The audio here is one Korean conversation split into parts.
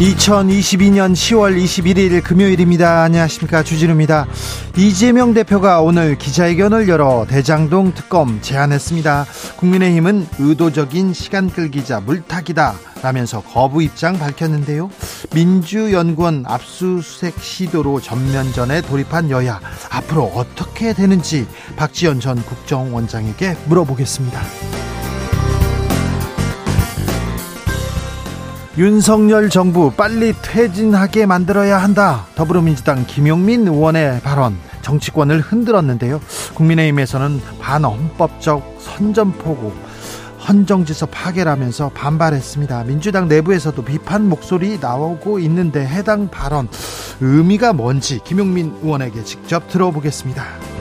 2022년 10월 21일 금요일입니다. 안녕하십니까. 주진우입니다. 이재명 대표가 오늘 기자회견을 열어 대장동 특검 제안했습니다. 국민의힘은 의도적인 시간 끌기자 물타기다 라면서 거부 입장 밝혔는데요. 민주연구원 압수수색 시도로 전면전에 돌입한 여야 앞으로 어떻게 되는지 박지원 전 국정원장에게 물어보겠습니다. 윤석열 정부 빨리 퇴진하게 만들어야 한다. 더불어민주당 김용민 의원의 발언 정치권을 흔들었는데요. 국민의힘에서는 반헌법적 선전포고 헌정지서 파괴라면서 반발했습니다. 민주당 내부에서도 비판 목소리 나오고 있는데 해당 발언 의미가 뭔지 김용민 의원에게 직접 들어보겠습니다.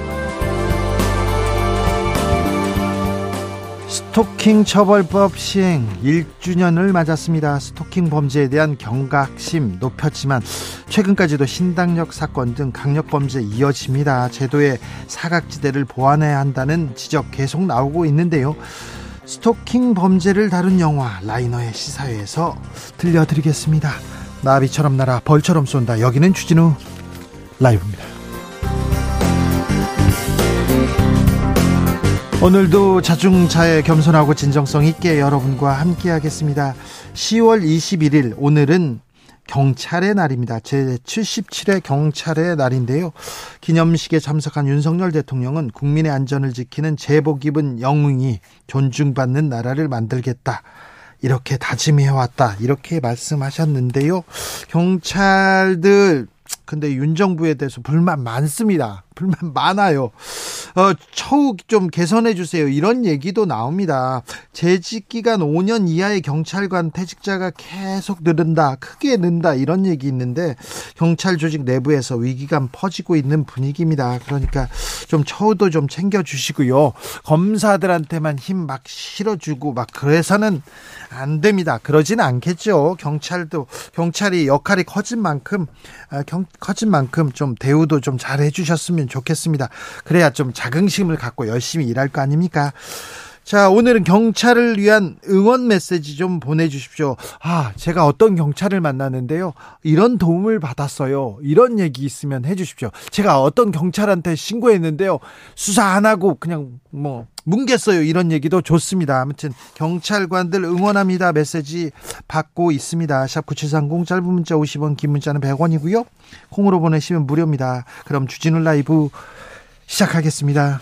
스토킹 처벌법 시행 1주년을 맞았습니다. 스토킹 범죄에 대한 경각심 높였지만 최근까지도 신당력 사건 등 강력 범죄 이어집니다. 제도의 사각지대를 보완해야 한다는 지적 계속 나오고 있는데요. 스토킹 범죄를 다룬 영화 라이너의 시사회에서 들려드리겠습니다. 나비처럼 날아 벌처럼 쏜다. 여기는 주진우 라이브입니다. 오늘도 자중차에 겸손하고 진정성 있게 여러분과 함께 하겠습니다. 10월 21일 오늘은 경찰의 날입니다. 제 77회 경찰의 날인데요. 기념식에 참석한 윤석열 대통령은 국민의 안전을 지키는 제복 입은 영웅이 존중받는 나라를 만들겠다. 이렇게 다짐해왔다. 이렇게 말씀하셨는데요. 경찰들 근데 윤 정부에 대해서 불만 많습니다. 불만 많아요. 어, 처우 좀 개선해 주세요. 이런 얘기도 나옵니다. 재직 기간 5년 이하의 경찰관 퇴직자가 계속 늘은다. 크게 는다. 이런 얘기 있는데 경찰 조직 내부에서 위기감 퍼지고 있는 분위기입니다. 그러니까 좀 처우도 좀 챙겨 주시고요. 검사들한테만 힘 막 실어 주고 막 그래서는 안 됩니다. 그러지는 않겠죠. 경찰도 경찰이 역할이 커진 만큼 아, 경, 커진 만큼 좀 대우도 좀 잘 해 주셨으면 좋겠습니다. 그래야 좀 자긍심을 갖고 열심히 일할 거 아닙니까? 자, 오늘은 경찰을 위한 응원 메시지 좀 보내주십시오. 아, 제가 어떤 경찰을 만나는데요. 이런 도움을 받았어요. 이런 얘기 있으면 해주십시오. 제가 어떤 경찰한테 신고했는데요. 수사 안 하고 그냥 뭐, 뭉갰어요. 이런 얘기도 좋습니다. 아무튼 경찰관들 응원합니다. 메시지 받고 있습니다. 샵 9730 짧은 문자 50원, 긴 문자는 100원이고요. 콩으로 보내시면 무료입니다. 그럼 주진우 라이브 시작하겠습니다.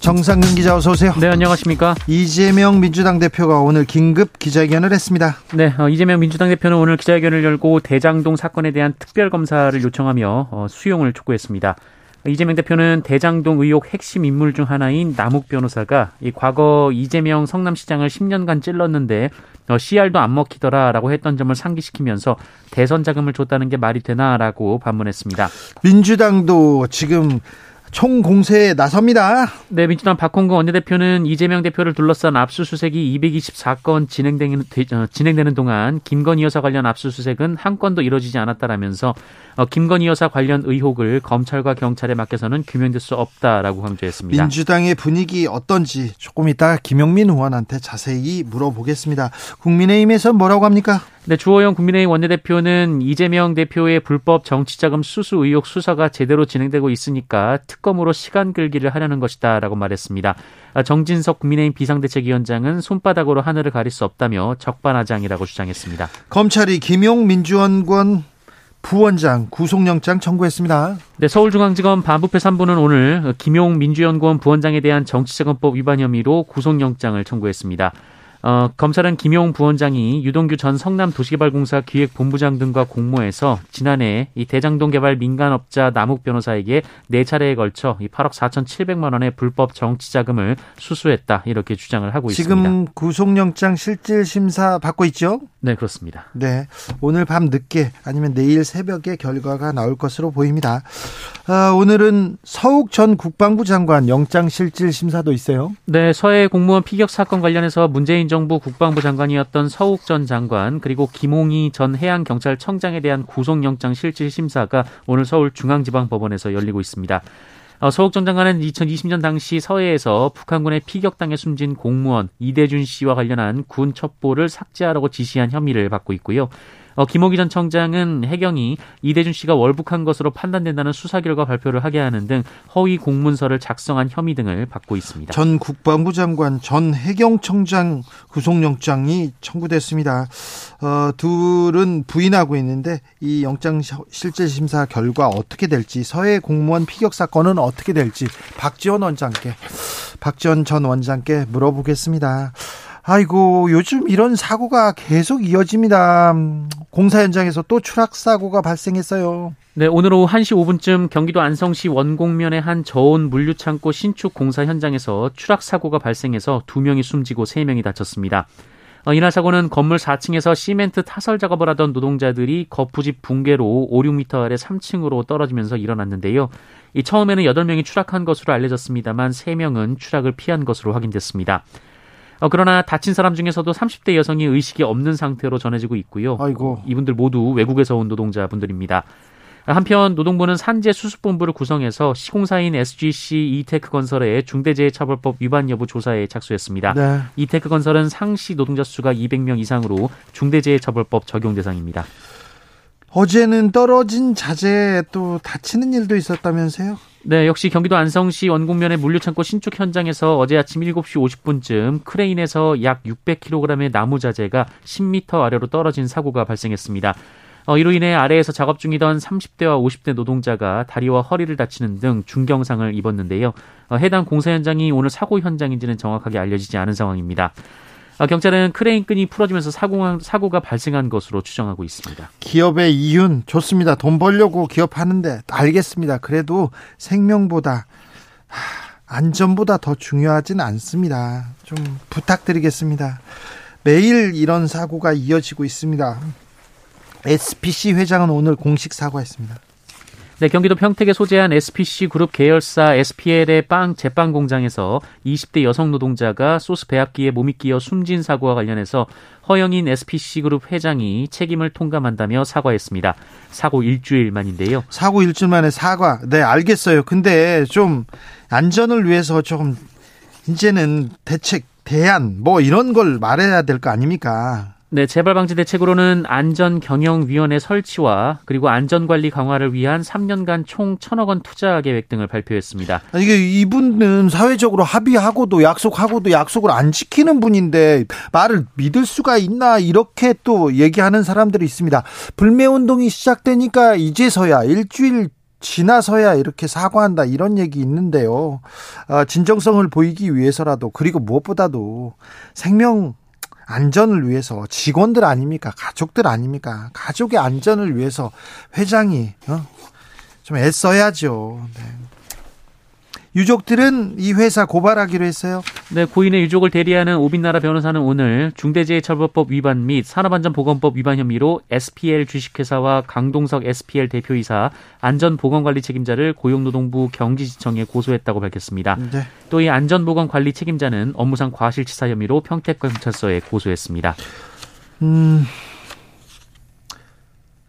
정상근 기자 어서 오세요. 네, 안녕하십니까? 이재명 민주당 대표가 오늘 긴급 기자회견을 했습니다. 네, 어, 이재명 민주당 대표는 오늘 기자회견을 열고 대장동 사건에 대한 특별 검사를 요청하며 어, 수용을 촉구했습니다. 이재명 대표는 대장동 의혹 핵심 인물 중 하나인 남욱 변호사가 이 과거 이재명 성남시장을 10년간 찔렀는데 어, CR도 안 먹히더라라고 했던 점을 상기시키면서 대선 자금을 줬다는 게 말이 되나라고 반문했습니다. 민주당도 지금 총공세에 나섭니다. 네, 민주당 박홍근 원내대표는 이재명 대표를 둘러싼 압수수색이 224건 진행되는, 어, 진행되는 동안 김건희 여사 관련 압수수색은 한 건도 이뤄지지 않았다라면서 어, 김건희 여사 관련 의혹을 검찰과 경찰에 맡겨서는 규명될 수 없다라고 강조했습니다. 민주당의 분위기 어떤지 조금 이따 김용민 의원한테 자세히 물어보겠습니다. 국민의힘에서 뭐라고 합니까? 네, 주호영 국민의힘 원내대표는 이재명 대표의 불법 정치자금 수수 의혹 수사가 제대로 진행되고 있으니까 특검으로 시간 끌기를 하려는 것이다라고 말했습니다. 아, 정진석 국민의힘 비상대책위원장은 손바닥으로 하늘을 가릴 수 없다며 적반하장이라고 주장했습니다. 검찰이 김용 민주원권 부원장 구속영장 청구했습니다. 네, 서울중앙지검 반부패 3부는 오늘 김용 민주연구원 부원장에 대한 정치자금법 위반 혐의로 구속영장을 청구했습니다. 어, 검찰은 김용 부원장이 유동규 전 성남도시개발공사 기획본부장 등과 공모해서 지난해 이 대장동 개발 민간업자 남욱 변호사에게 네 차례에 걸쳐 이 8억 4,700만 원의 불법 정치 자금을 수수했다 이렇게 주장을 하고 지금 있습니다. 지금 구속영장 실질 심사 받고 있죠? 네, 그렇습니다. 네, 오늘 밤 늦게 아니면 내일 새벽에 결과가 나올 것으로 보입니다. 아, 오늘은 서욱 전 국방부 장관 영장 실질 심사도 있어요. 네, 서해 공무원 피격 사건 관련해서 문재인 정부 국방부 장관이었던 서욱 전 장관 그리고 김홍희 전 해양경찰청장에 대한 구속영장 실질 심사가 오늘 서울중앙지방법원에서 열리고 있습니다. 어, 서욱 전 장관은 2020년 당시 서해에서 북한군의 피격당해 숨진 공무원 이대준 씨와 관련한 군 첩보를 삭제하라고 지시한 혐의를 받고 있고요. 어, 김호기 전 청장은 해경이 이대준 씨가 월북한 것으로 판단된다는 수사 결과 발표를 하게 하는 등 허위 공문서를 작성한 혐의 등을 받고 있습니다. 전 국방부 장관, 전 해경 청장 구속영장이 청구됐습니다. 어, 둘은 부인하고 있는데 이 영장 실질 심사 결과 어떻게 될지 서해 공무원 피격 사건은 어떻게 될지 박지원 원장께 박지원 전 원장께 물어보겠습니다. 아이고 요즘 이런 사고가 계속 이어집니다. 공사 현장에서 또 추락 사고가 발생했어요. 네, 오늘 오후 1시 5분쯤 경기도 안성시 원곡면의 한 저온 물류창고 신축 공사 현장에서 추락 사고가 발생해서 2명이 숨지고 3명이 다쳤습니다. 어, 이날 사고는 건물 4층에서 시멘트 타설 작업을 하던 노동자들이 거푸집 붕괴로 5, 6m 아래 3층으로 떨어지면서 일어났는데요. 이 처음에는 8명이 추락한 것으로 알려졌습니다만 3명은 추락을 피한 것으로 확인됐습니다. 어, 그러나 다친 사람 중에서도 30대 여성이 의식이 없는 상태로 전해지고 있고요. 아이고. 이분들 모두 외국에서 온 노동자분들입니다. 한편 노동부는 산재 수습본부를 구성해서 시공사인 SGC 이테크 건설의 중대재해처벌법 위반 여부 조사에 착수했습니다. 네. 이테크 건설은 상시 노동자 수가 200명 이상으로 중대재해처벌법 적용 대상입니다. 어제는 떨어진 자재 또 다치는 일도 있었다면서요? 네, 역시 경기도 안성시 원곡면의 물류창고 신축 현장에서 어제 아침 7시 50분쯤 크레인에서 약 600kg의 나무 자재가 10m 아래로 떨어진 사고가 발생했습니다. 어, 이로 인해 아래에서 작업 중이던 30대와 50대 노동자가 다리와 허리를 다치는 등 중경상을 입었는데요. 어, 해당 공사 현장이 오늘 사고 현장인지는 정확하게 알려지지 않은 상황입니다. 어, 경찰은 크레인 끈이 풀어지면서 사고, 사고가 발생한 것으로 추정하고 있습니다. 기업의 이윤 좋습니다. 돈 벌려고 기업하는데 알겠습니다. 그래도 생명보다 안전보다 더 중요하진 않습니다. 좀 부탁드리겠습니다. 매일 이런 사고가 이어지고 있습니다. SPC 회장은 오늘 공식 사과했습니다. 네, 경기도 평택에 소재한 SPC 그룹 계열사 SPL의 빵 제빵 공장에서 20대 여성 노동자가 소스 배합기에 몸이 끼어 숨진 사고와 관련해서 허영인 SPC 그룹 회장이 책임을 통감한다며 사과했습니다. 사고 일주일 만인데요. 사고 일주일 만에 사과. 네, 알겠어요. 근데 좀 안전을 위해서 좀 이제는 대책, 대안 뭐 이런 걸 말해야 될 거 아닙니까? 네, 재발 방지 대책으로는 안전 경영 위원회 설치와 그리고 안전 관리 강화를 위한 3년간 총 1천억 원 투자 계획 등을 발표했습니다. 이게 이분은 사회적으로 합의하고도 약속하고도 약속을 안 지키는 분인데 말을 믿을 수가 있나 이렇게 또 얘기하는 사람들이 있습니다. 불매 운동이 시작되니까 이제서야 일주일 지나서야 이렇게 사과한다 이런 얘기 있는데요. 아, 진정성을 보이기 위해서라도 그리고 무엇보다도 생명 안전을 위해서 직원들 아닙니까? 가족들 아닙니까? 가족의 안전을 위해서 회장이 어? 좀 애써야죠. 네. 유족들은 이 회사 고발하기로 했어요. 네, 고인의 유족을 대리하는 오빈나라 변호사는 오늘 중대재해처벌법 위반 및 산업안전보건법 위반 혐의로 SPL 주식회사와 강동석 SPL 대표이사 안전보건관리 책임자를 고용노동부 경기지청에 고소했다고 밝혔습니다. 네. 또이 안전보건관리 책임자는 업무상 과실치사 혐의로 평택경찰서에 고소했습니다. 음.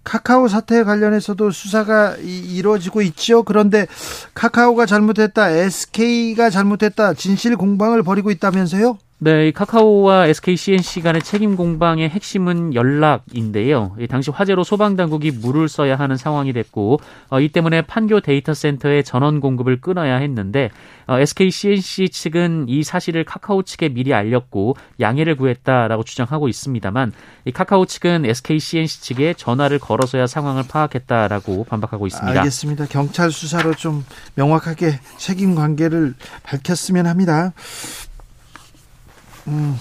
카카오 사태에 관련해서도 수사가 이 루어지고 있죠. 그런데 카카오가 잘못했다, SK가 잘못했다, 진실 공방을 벌이고 있다면서요? 네, 이 카카오와 SK CNC 간의 책임 공방의 핵심은 연락인데요. 당시 화재로 소방 당국이 물을 써야 하는 상황이 됐고 어, 이 때문에 판교 데이터 센터의 전원 공급을 끊어야 했는데 어, SK CNC 측은 이 사실을 카카오 측에 미리 알렸고 양해를 구했다라고 주장하고 있습니다만 이 카카오 측은 SK CNC 측에 전화를 걸어서야 상황을 파악했다라고 반박하고 있습니다. 알겠습니다. 경찰 수사로 좀 명확하게 책임 관계를 밝혔으면 합니다. 음,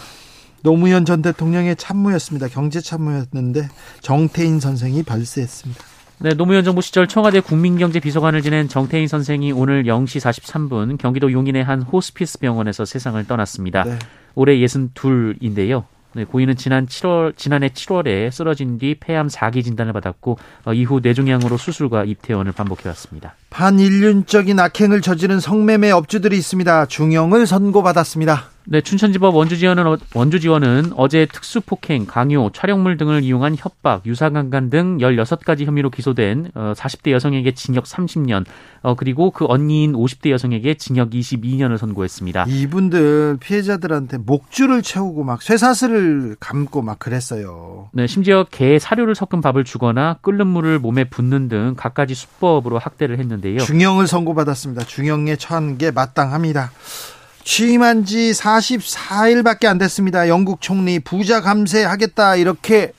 노무현 전 대통령의 참모였습니다. 경제 참모였는데 정태인 선생이 별세했습니다. 네, 노무현 정부 시절 청와대 국민경제비서관을 지낸 정태인 선생이 오늘 0시 43분 경기도 용인의 한 호스피스 병원에서 세상을 떠났습니다. 네. 올해 62인데요. 네, 고인은 지난 7월 지난해 7월에 쓰러진 뒤 폐암 4기 진단을 받았고 어, 이후 뇌종양으로 수술과 입퇴원을 반복해 왔습니다. 반인륜적인 악행을 저지른 성매매 업주들이 있습니다. 중형을 선고받았습니다. 네, 춘천지법 원주지원은 어, 원주지원은 어제 특수폭행, 강요, 촬영물 등을 이용한 협박, 유사강간 등 16가지 혐의로 기소된 40대 어, 여성에게 징역 30년, 어, 그리고 그 언니인 50대 여성에게 징역 22년을 선고했습니다. 이분들 피해자들한테 목줄을 채우고 막 쇠사슬을 감고 막 그랬어요. 네, 심지어 개 사료를 섞은 밥을 주거나 끓는 물을 몸에 붓는 등 갖가지 수법으로 학대를 했는데요. 중형을 선고받았습니다. 중형에 처한 게 마땅합니다. 취임한 지 44일밖에 안 됐습니다. 영국 총리 부자 감세하겠다 이렇게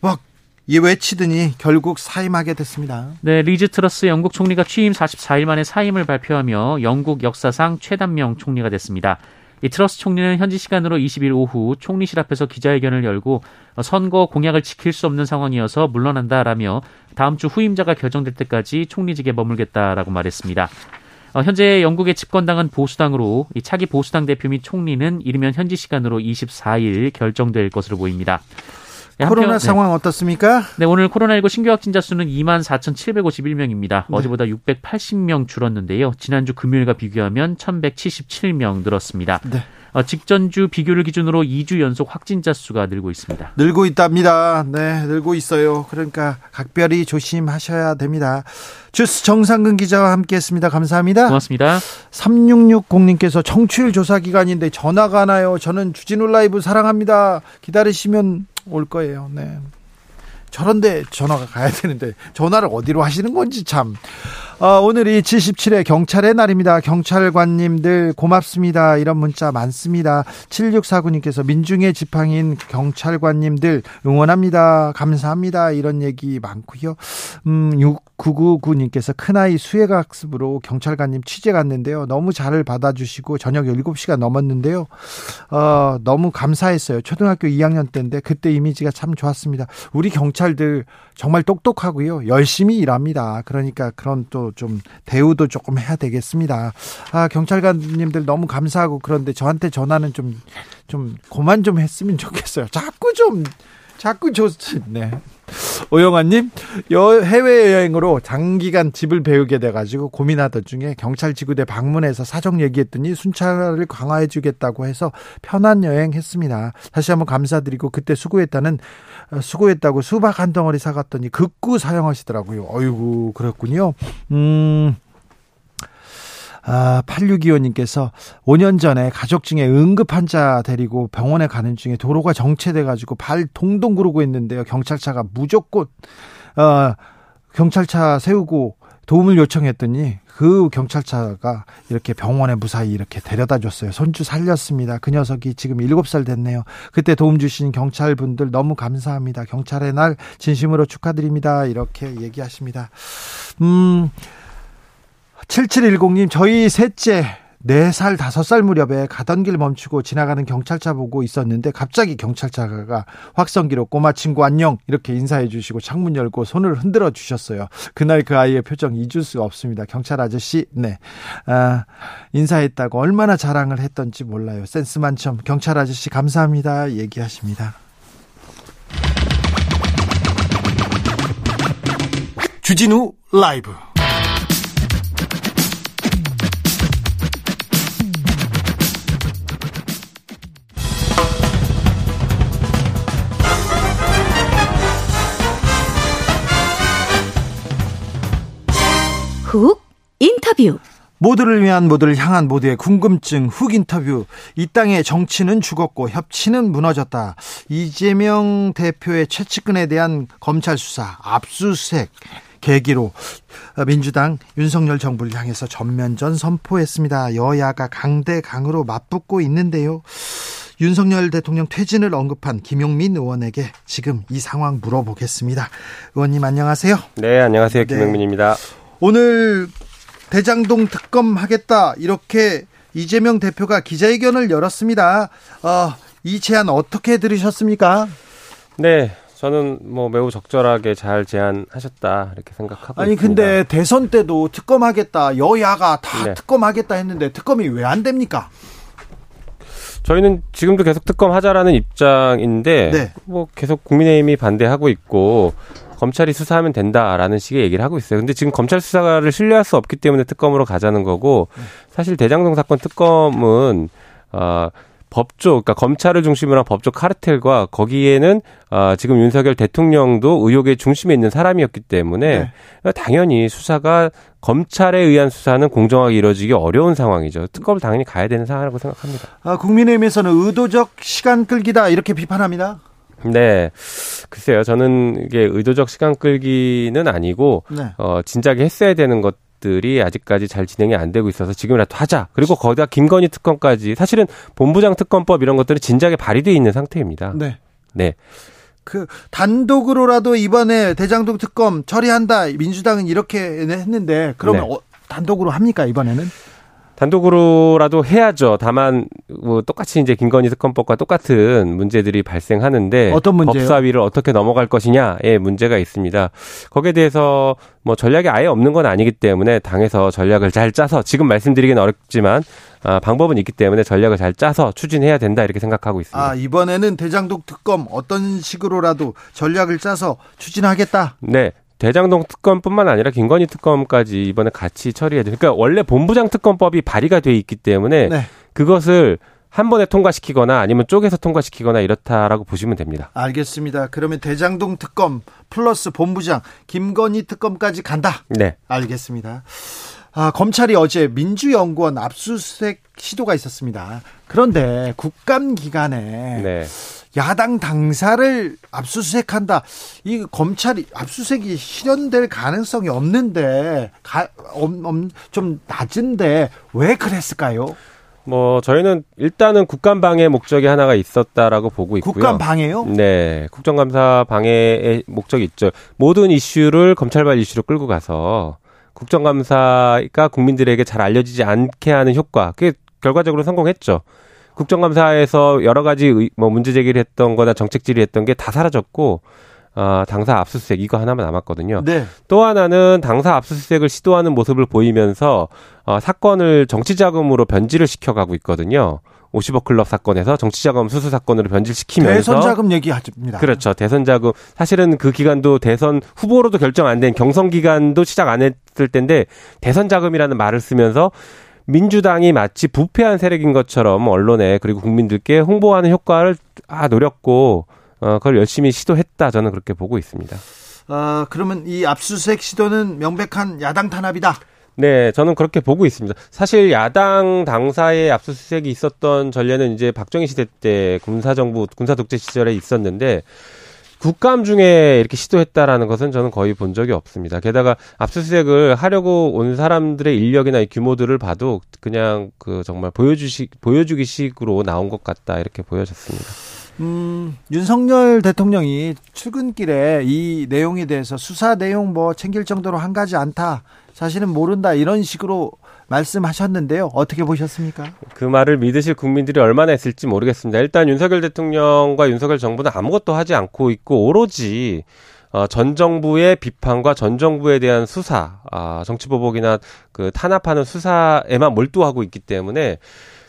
막 외치더니 결국 사임하게 됐습니다. 네, 리즈 트러스 영국 총리가 취임 44일 만에 사임을 발표하며 영국 역사상 최단명 총리가 됐습니다. 이 트러스 총리는 현지 시간으로 20일 오후 총리실 앞에서 기자회견을 열고 선거 공약을 지킬 수 없는 상황이어서 물러난다라며 다음 주 후임자가 결정될 때까지 총리직에 머물겠다라고 말했습니다. 어, 현재 영국의 집권당은 보수당으로 이 차기 보수당 대표 및 총리는 이르면 현지 시간으로 24일 결정될 것으로 보입니다. 네, 코로나 상황 네. 어떻습니까? 네, 오늘 코로나19 신규 확진자 수는 2만 4,751명입니다. 네. 어제보다 680명 줄었는데요. 지난주 금요일과 비교하면 1,177명 늘었습니다. 네. 어, 직전주 비교를 기준으로 2주 연속 확진자 수가 늘고 있습니다. 늘고 있답니다. 네, 늘고 있어요. 그러니까 각별히 조심하셔야 됩니다. 주스 정상근 기자와 함께했습니다. 감사합니다. 고맙습니다. 3660님께서 청취율 조사 기간인데 전화가 와요. 저는 주진우 라이브 사랑합니다. 기다리시면 올 거예요. 네. 저런데 전화가 가야 되는데 전화를 어디로 하시는 건지 참. 어, 오늘이 77회 경찰의 날입니다. 경찰관님들 고맙습니다. 이런 문자 많습니다. 7649님께서 민중의 지팡인 경찰관님들 응원합니다. 감사합니다. 이런 얘기 많고요. 음, 6999님께서 큰아이 수해학습으로 경찰관님 취재 갔는데요. 너무 잘 받아주시고 저녁 7시가 넘었는데요. 어, 너무 감사했어요. 초등학교 2학년 때인데 그때 이미지가 참 좋았습니다. 우리 경찰들 정말 똑똑하고요. 열심히 일합니다. 그러니까 그런 또좀 대우도 조금 해야 되겠습니다. 아, 경찰관님들 너무 감사하고 그런데 저한테 전화는 좀, 좀, 그만 좀 했으면 좋겠어요. 자꾸 좀, 자꾸 좋지. 네. 오영환님, 해외여행으로 장기간 집을 배우게 돼가지고 고민하던 중에 경찰 지구대 방문해서 사정 얘기했더니 순찰을 강화해주겠다고 해서 편한 여행 했습니다. 다시 한번 감사드리고 그때 수고했다는 어, 수고했다고 수박 한 덩어리 사갔더니 극구 사용하시더라고요. 어이구, 그렇군요. 음. 아, 8625님께서 5년 전에 가족 중에 응급 환자 데리고 병원에 가는 중에 도로가 정체돼가지고 발 동동 구르고 있는데요. 경찰차가 무조건, 어, 경찰차 세우고 도움을 요청했더니 그 경찰차가 이렇게 병원에 무사히 이렇게 데려다 줬어요. 손주 살렸습니다. 그 녀석이 지금 7살 됐네요. 그때 도움 주신 경찰분들 너무 감사합니다. 경찰의 날 진심으로 축하드립니다. 이렇게 얘기하십니다. 음, 7710님, 저희 셋째 4살, 5살 무렵에 가던 길 멈추고 지나가는 경찰차 보고 있었는데 갑자기 경찰차가 확성기로 꼬마 친구 안녕 이렇게 인사해 주시고 창문 열고 손을 흔들어 주셨어요. 그날 그 아이의 표정 잊을 수가 없습니다. 경찰 아저씨, 네. 아, 인사했다고 얼마나 자랑을 했던지 몰라요. 센스 만점. 경찰 아저씨 감사합니다. 얘기하십니다. 주진우 라이브 훅 인터뷰. 모두를 위한 모두를 향한 모두의 궁금증 훅 인터뷰. 이 땅의 정치는 죽었고 협치는 무너졌다. 이재명 대표의 최측근에 대한 검찰 수사 압수수색 계기로 민주당 윤석열 정부를 향해서 전면전 선포했습니다. 여야가 강대강으로 맞붙고 있는데요. 윤석열 대통령 퇴진을 언급한 김용민 의원에게 지금 이 상황 물어보겠습니다. 의원님 안녕하세요. 네 안녕하세요. 네. 김용민입니다. 네. 오늘 대장동 특검 하겠다 이렇게 이재명 대표가 기자회견을 열었습니다. 어, 이 제안 어떻게 들으셨습니까? 네, 저는 뭐 매우 적절하게 잘 제안하셨다 이렇게 생각하고 아니 있습니다. 근데 대선 때도 특검하겠다 여야가 다 네. 특검하겠다 했는데 특검이 왜 안 됩니까? 저희는 지금도 계속 특검하자라는 입장인데 네. 뭐 계속 국민의힘이 반대하고 있고 검찰이 수사하면 된다라는 식의 얘기를 하고 있어요. 근데 지금 검찰 수사를 신뢰할 수 없기 때문에 특검으로 가자는 거고 사실 대장동 사건 특검은 어 법조, 그러니까 검찰을 중심으로 한 법조 카르텔과 거기에는 어, 지금 윤석열 대통령도 의혹의 중심에 있는 사람이었기 때문에 네. 당연히 수사가 검찰에 의한 수사는 공정하게 이루어지기 어려운 상황이죠. 특검을 당연히 가야 되는 상황이라고 생각합니다. 아, 국민의힘에서는 의도적 시간 끌기다 이렇게 비판합니다. 네. 글쎄요. 저는 이게 의도적 시간 끌기는 아니고 네. 어 진작에 했어야 되는 것 들이 아직까지 잘 진행이 안 되고 있어서 지금이라도 하자. 그리고 거기다 김건희 특검까지 사실은 본부장 특검법 이런 것들이 진작에 발의돼 있는 상태입니다. 네. 네. 그 단독으로라도 이번에 대장동 특검 처리한다. 민주당은 이렇게 했는데 그러면 네. 어, 단독으로 합니까 이번에는? 단독으로라도 해야죠. 다만 뭐 똑같이 이제 김건희 특검법과 똑같은 문제들이 발생하는데 어떤 문제요? 법사위를 어떻게 넘어갈 것이냐의 문제가 있습니다. 거기에 대해서 뭐 전략이 아예 없는 건 아니기 때문에 당에서 전략을 잘 짜서 지금 말씀드리기는 어렵지만 아, 방법은 있기 때문에 전략을 잘 짜서 추진해야 된다 이렇게 생각하고 있습니다. 아, 이번에는 대장동 특검 어떤 식으로라도 전략을 짜서 추진하겠다. 네. 대장동 특검뿐만 아니라 김건희 특검까지 이번에 같이 처리해야 돼. 그러니까 원래 본부장 특검법이 발의가 돼 있기 때문에 네. 그것을 한 번에 통과시키거나 아니면 쪼개서 통과시키거나 이렇다라고 보시면 됩니다. 알겠습니다. 그러면 대장동 특검 플러스 본부장 김건희 특검까지 간다. 네. 알겠습니다. 아, 검찰이 어제 민주연구원 압수수색 시도가 있었습니다. 그런데 국감 기간에 네. 야당 당사를 압수수색한다. 이 검찰이 압수수색이 실현될 가능성이 없는데 가, 엄, 엄, 좀 낮은데 왜 그랬을까요? 뭐 저희는 일단은 국감 방해 목적이 하나가 있었다라고 보고 있고요. 국감 방해요? 네, 국정감사 방해의 목적이 있죠. 모든 이슈를 검찰발 이슈로 끌고 가서 국정감사가 국민들에게 잘 알려지지 않게 하는 효과, 그게 결과적으로 성공했죠. 국정감사에서 여러 가지 뭐 문제 제기를 했던 거나 정책 질의했던 게 다 사라졌고 어, 당사 압수수색 이거 하나만 남았거든요. 네. 또 하나는 당사 압수수색을 시도하는 모습을 보이면서 어, 사건을 정치 자금으로 변질을 시켜 가고 있거든요. 50억 클럽 사건에서 정치 자금 수수 사건으로 변질시키면서 대선 자금 얘기하십니다. 그렇죠. 대선 자금 사실은 그 기간도 대선 후보로도 결정 안 된 경선 기간도 시작 안 했을 텐데 대선 자금이라는 말을 쓰면서 민주당이 마치 부패한 세력인 것처럼 언론에 그리고 국민들께 홍보하는 효과를 아 노렸고 어 그걸 열심히 시도했다 저는 그렇게 보고 있습니다. 아 그러면 이 압수수색 시도는 명백한 야당 탄압이다. 네, 저는 그렇게 보고 있습니다. 사실 야당 당사의 압수수색이 있었던 전례는 이제 박정희 시대 때 군사정부, 군사독재 시절에 있었는데 국감 중에 이렇게 시도했다라는 것은 저는 거의 본 적이 없습니다. 게다가 압수수색을 하려고 온 사람들의 인력이나 규모들을 봐도 그냥 그 정말 보여주시 보여주기 식으로 나온 것 같다 이렇게 보여졌습니다. 음, 윤석열 대통령이 출근길에 이 내용에 대해서 수사 내용 뭐 챙길 정도로 한 가지 않다. 사실은 모른다. 이런 식으로 말씀하셨는데요. 어떻게 보셨습니까? 그 말을 믿으실 국민들이 얼마나 있을지 모르겠습니다. 일단 윤석열 대통령과 윤석열 정부는 아무것도 하지 않고 있고 오로지 어, 전 정부의 비판과 전 정부에 대한 수사, 아, 정치보복이나 그 탄압하는 수사에만 몰두하고 있기 때문에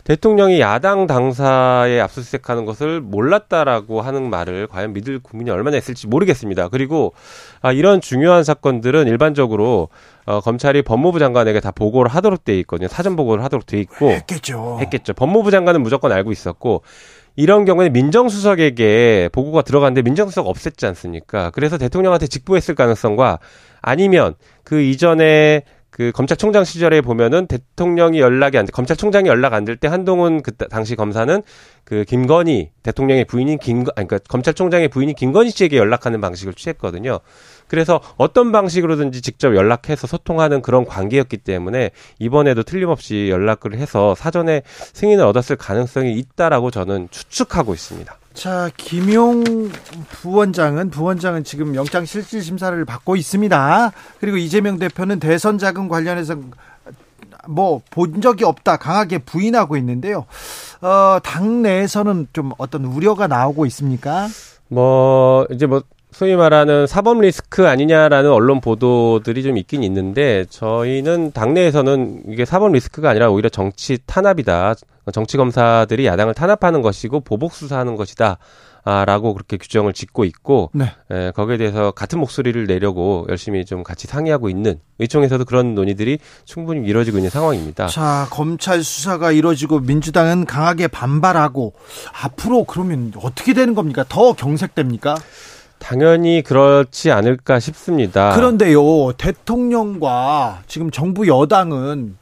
대통령이 야당 당사에 압수수색하는 것을 몰랐다라고 하는 말을 과연 믿을 국민이 얼마나 있을지 모르겠습니다. 그리고 아, 이런 중요한 사건들은 일반적으로 어, 검찰이 법무부 장관에게 다 보고를 하도록 돼 있거든요. 사전 보고를 하도록 돼 있고 했겠죠. 했겠죠. 법무부 장관은 무조건 알고 있었고 이런 경우에 민정수석에게 보고가 들어갔는데 민정수석 없앴지 않습니까? 그래서 대통령한테 직보했을 가능성과 아니면 그 이전에 그 검찰총장 시절에 보면은 대통령이 연락이 안 돼, 검찰총장이 연락 안 될 때 한동훈 그 당시 검사는 그 김건희 대통령의 부인인 김, 아니 그러니까 검찰총장의 부인인 김건희 씨에게 연락하는 방식을 취했거든요. 그래서 어떤 방식으로든지 직접 연락해서 소통하는 그런 관계였기 때문에 이번에도 틀림없이 연락을 해서 사전에 승인을 얻었을 가능성이 있다라고 저는 추측하고 있습니다. 자, 김용 부원장은 부원장은 지금 영장 실질 심사를 받고 있습니다. 그리고 이재명 대표는 대선 자금 관련해서 뭐 본 적이 없다 강하게 부인하고 있는데요. 어, 당 내에서는 좀 어떤 우려가 나오고 있습니까? 뭐 이제 뭐 소위 말하는 사법 리스크 아니냐라는 언론 보도들이 좀 있긴 있는데 저희는 당내에서는 이게 사법 리스크가 아니라 오히려 정치 탄압이다. 정치 검사들이 야당을 탄압하는 것이고 보복 수사하는 것이다. 아, 라고 그렇게 규정을 짓고 있고, 네. 에, 거기에 대해서 같은 목소리를 내려고 열심히 좀 같이 상의하고 있는 의총에서도 그런 논의들이 충분히 이루어지고 있는 상황입니다. 자, 검찰 수사가 이루어지고 민주당은 강하게 반발하고 앞으로 그러면 어떻게 되는 겁니까? 더 경색됩니까? 당연히 그렇지 않을까 싶습니다. 그런데요, 대통령과 지금 정부 여당은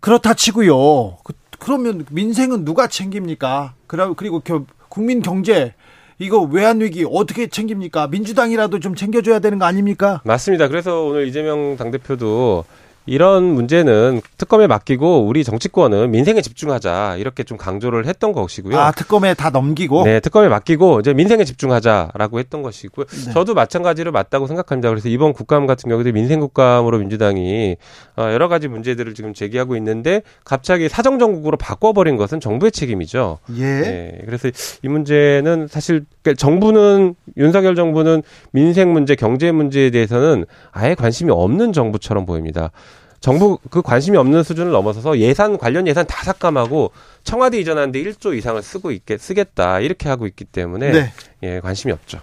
그렇다 치고요. 그, 그러면 민생은 누가 챙깁니까? 그리고 국민 경제 이거 외환 위기 어떻게 챙깁니까? 민주당이라도 좀 챙겨줘야 되는 거 아닙니까? 맞습니다. 그래서 오늘 이재명 당대표도 이런 문제는 특검에 맡기고 우리 정치권은 민생에 집중하자 이렇게 좀 강조를 했던 것이고요. 아 특검에 다 넘기고. 네, 특검에 맡기고 이제 민생에 집중하자라고 했던 것이고요. 네. 저도 마찬가지로 맞다고 생각합니다. 그래서 이번 국감 같은 경우도 민생 국감으로 민주당이 어, 여러 가지 문제들을 지금 제기하고 있는데 갑자기 사정 정국으로 바꿔버린 것은 정부의 책임이죠. 예. 네, 그래서 이 문제는 사실 그러니까 정부는 윤석열 정부는 민생 문제, 경제 문제에 대해서는 아예 관심이 없는 정부처럼 보입니다. 정부 그 관심이 없는 수준을 넘어서서 예산 관련 예산 다 삭감하고 청와대 이전하는데 1조 이상을 쓰고 있게 쓰겠다 이렇게 하고 있기 때문에 네. 예 관심이 없죠.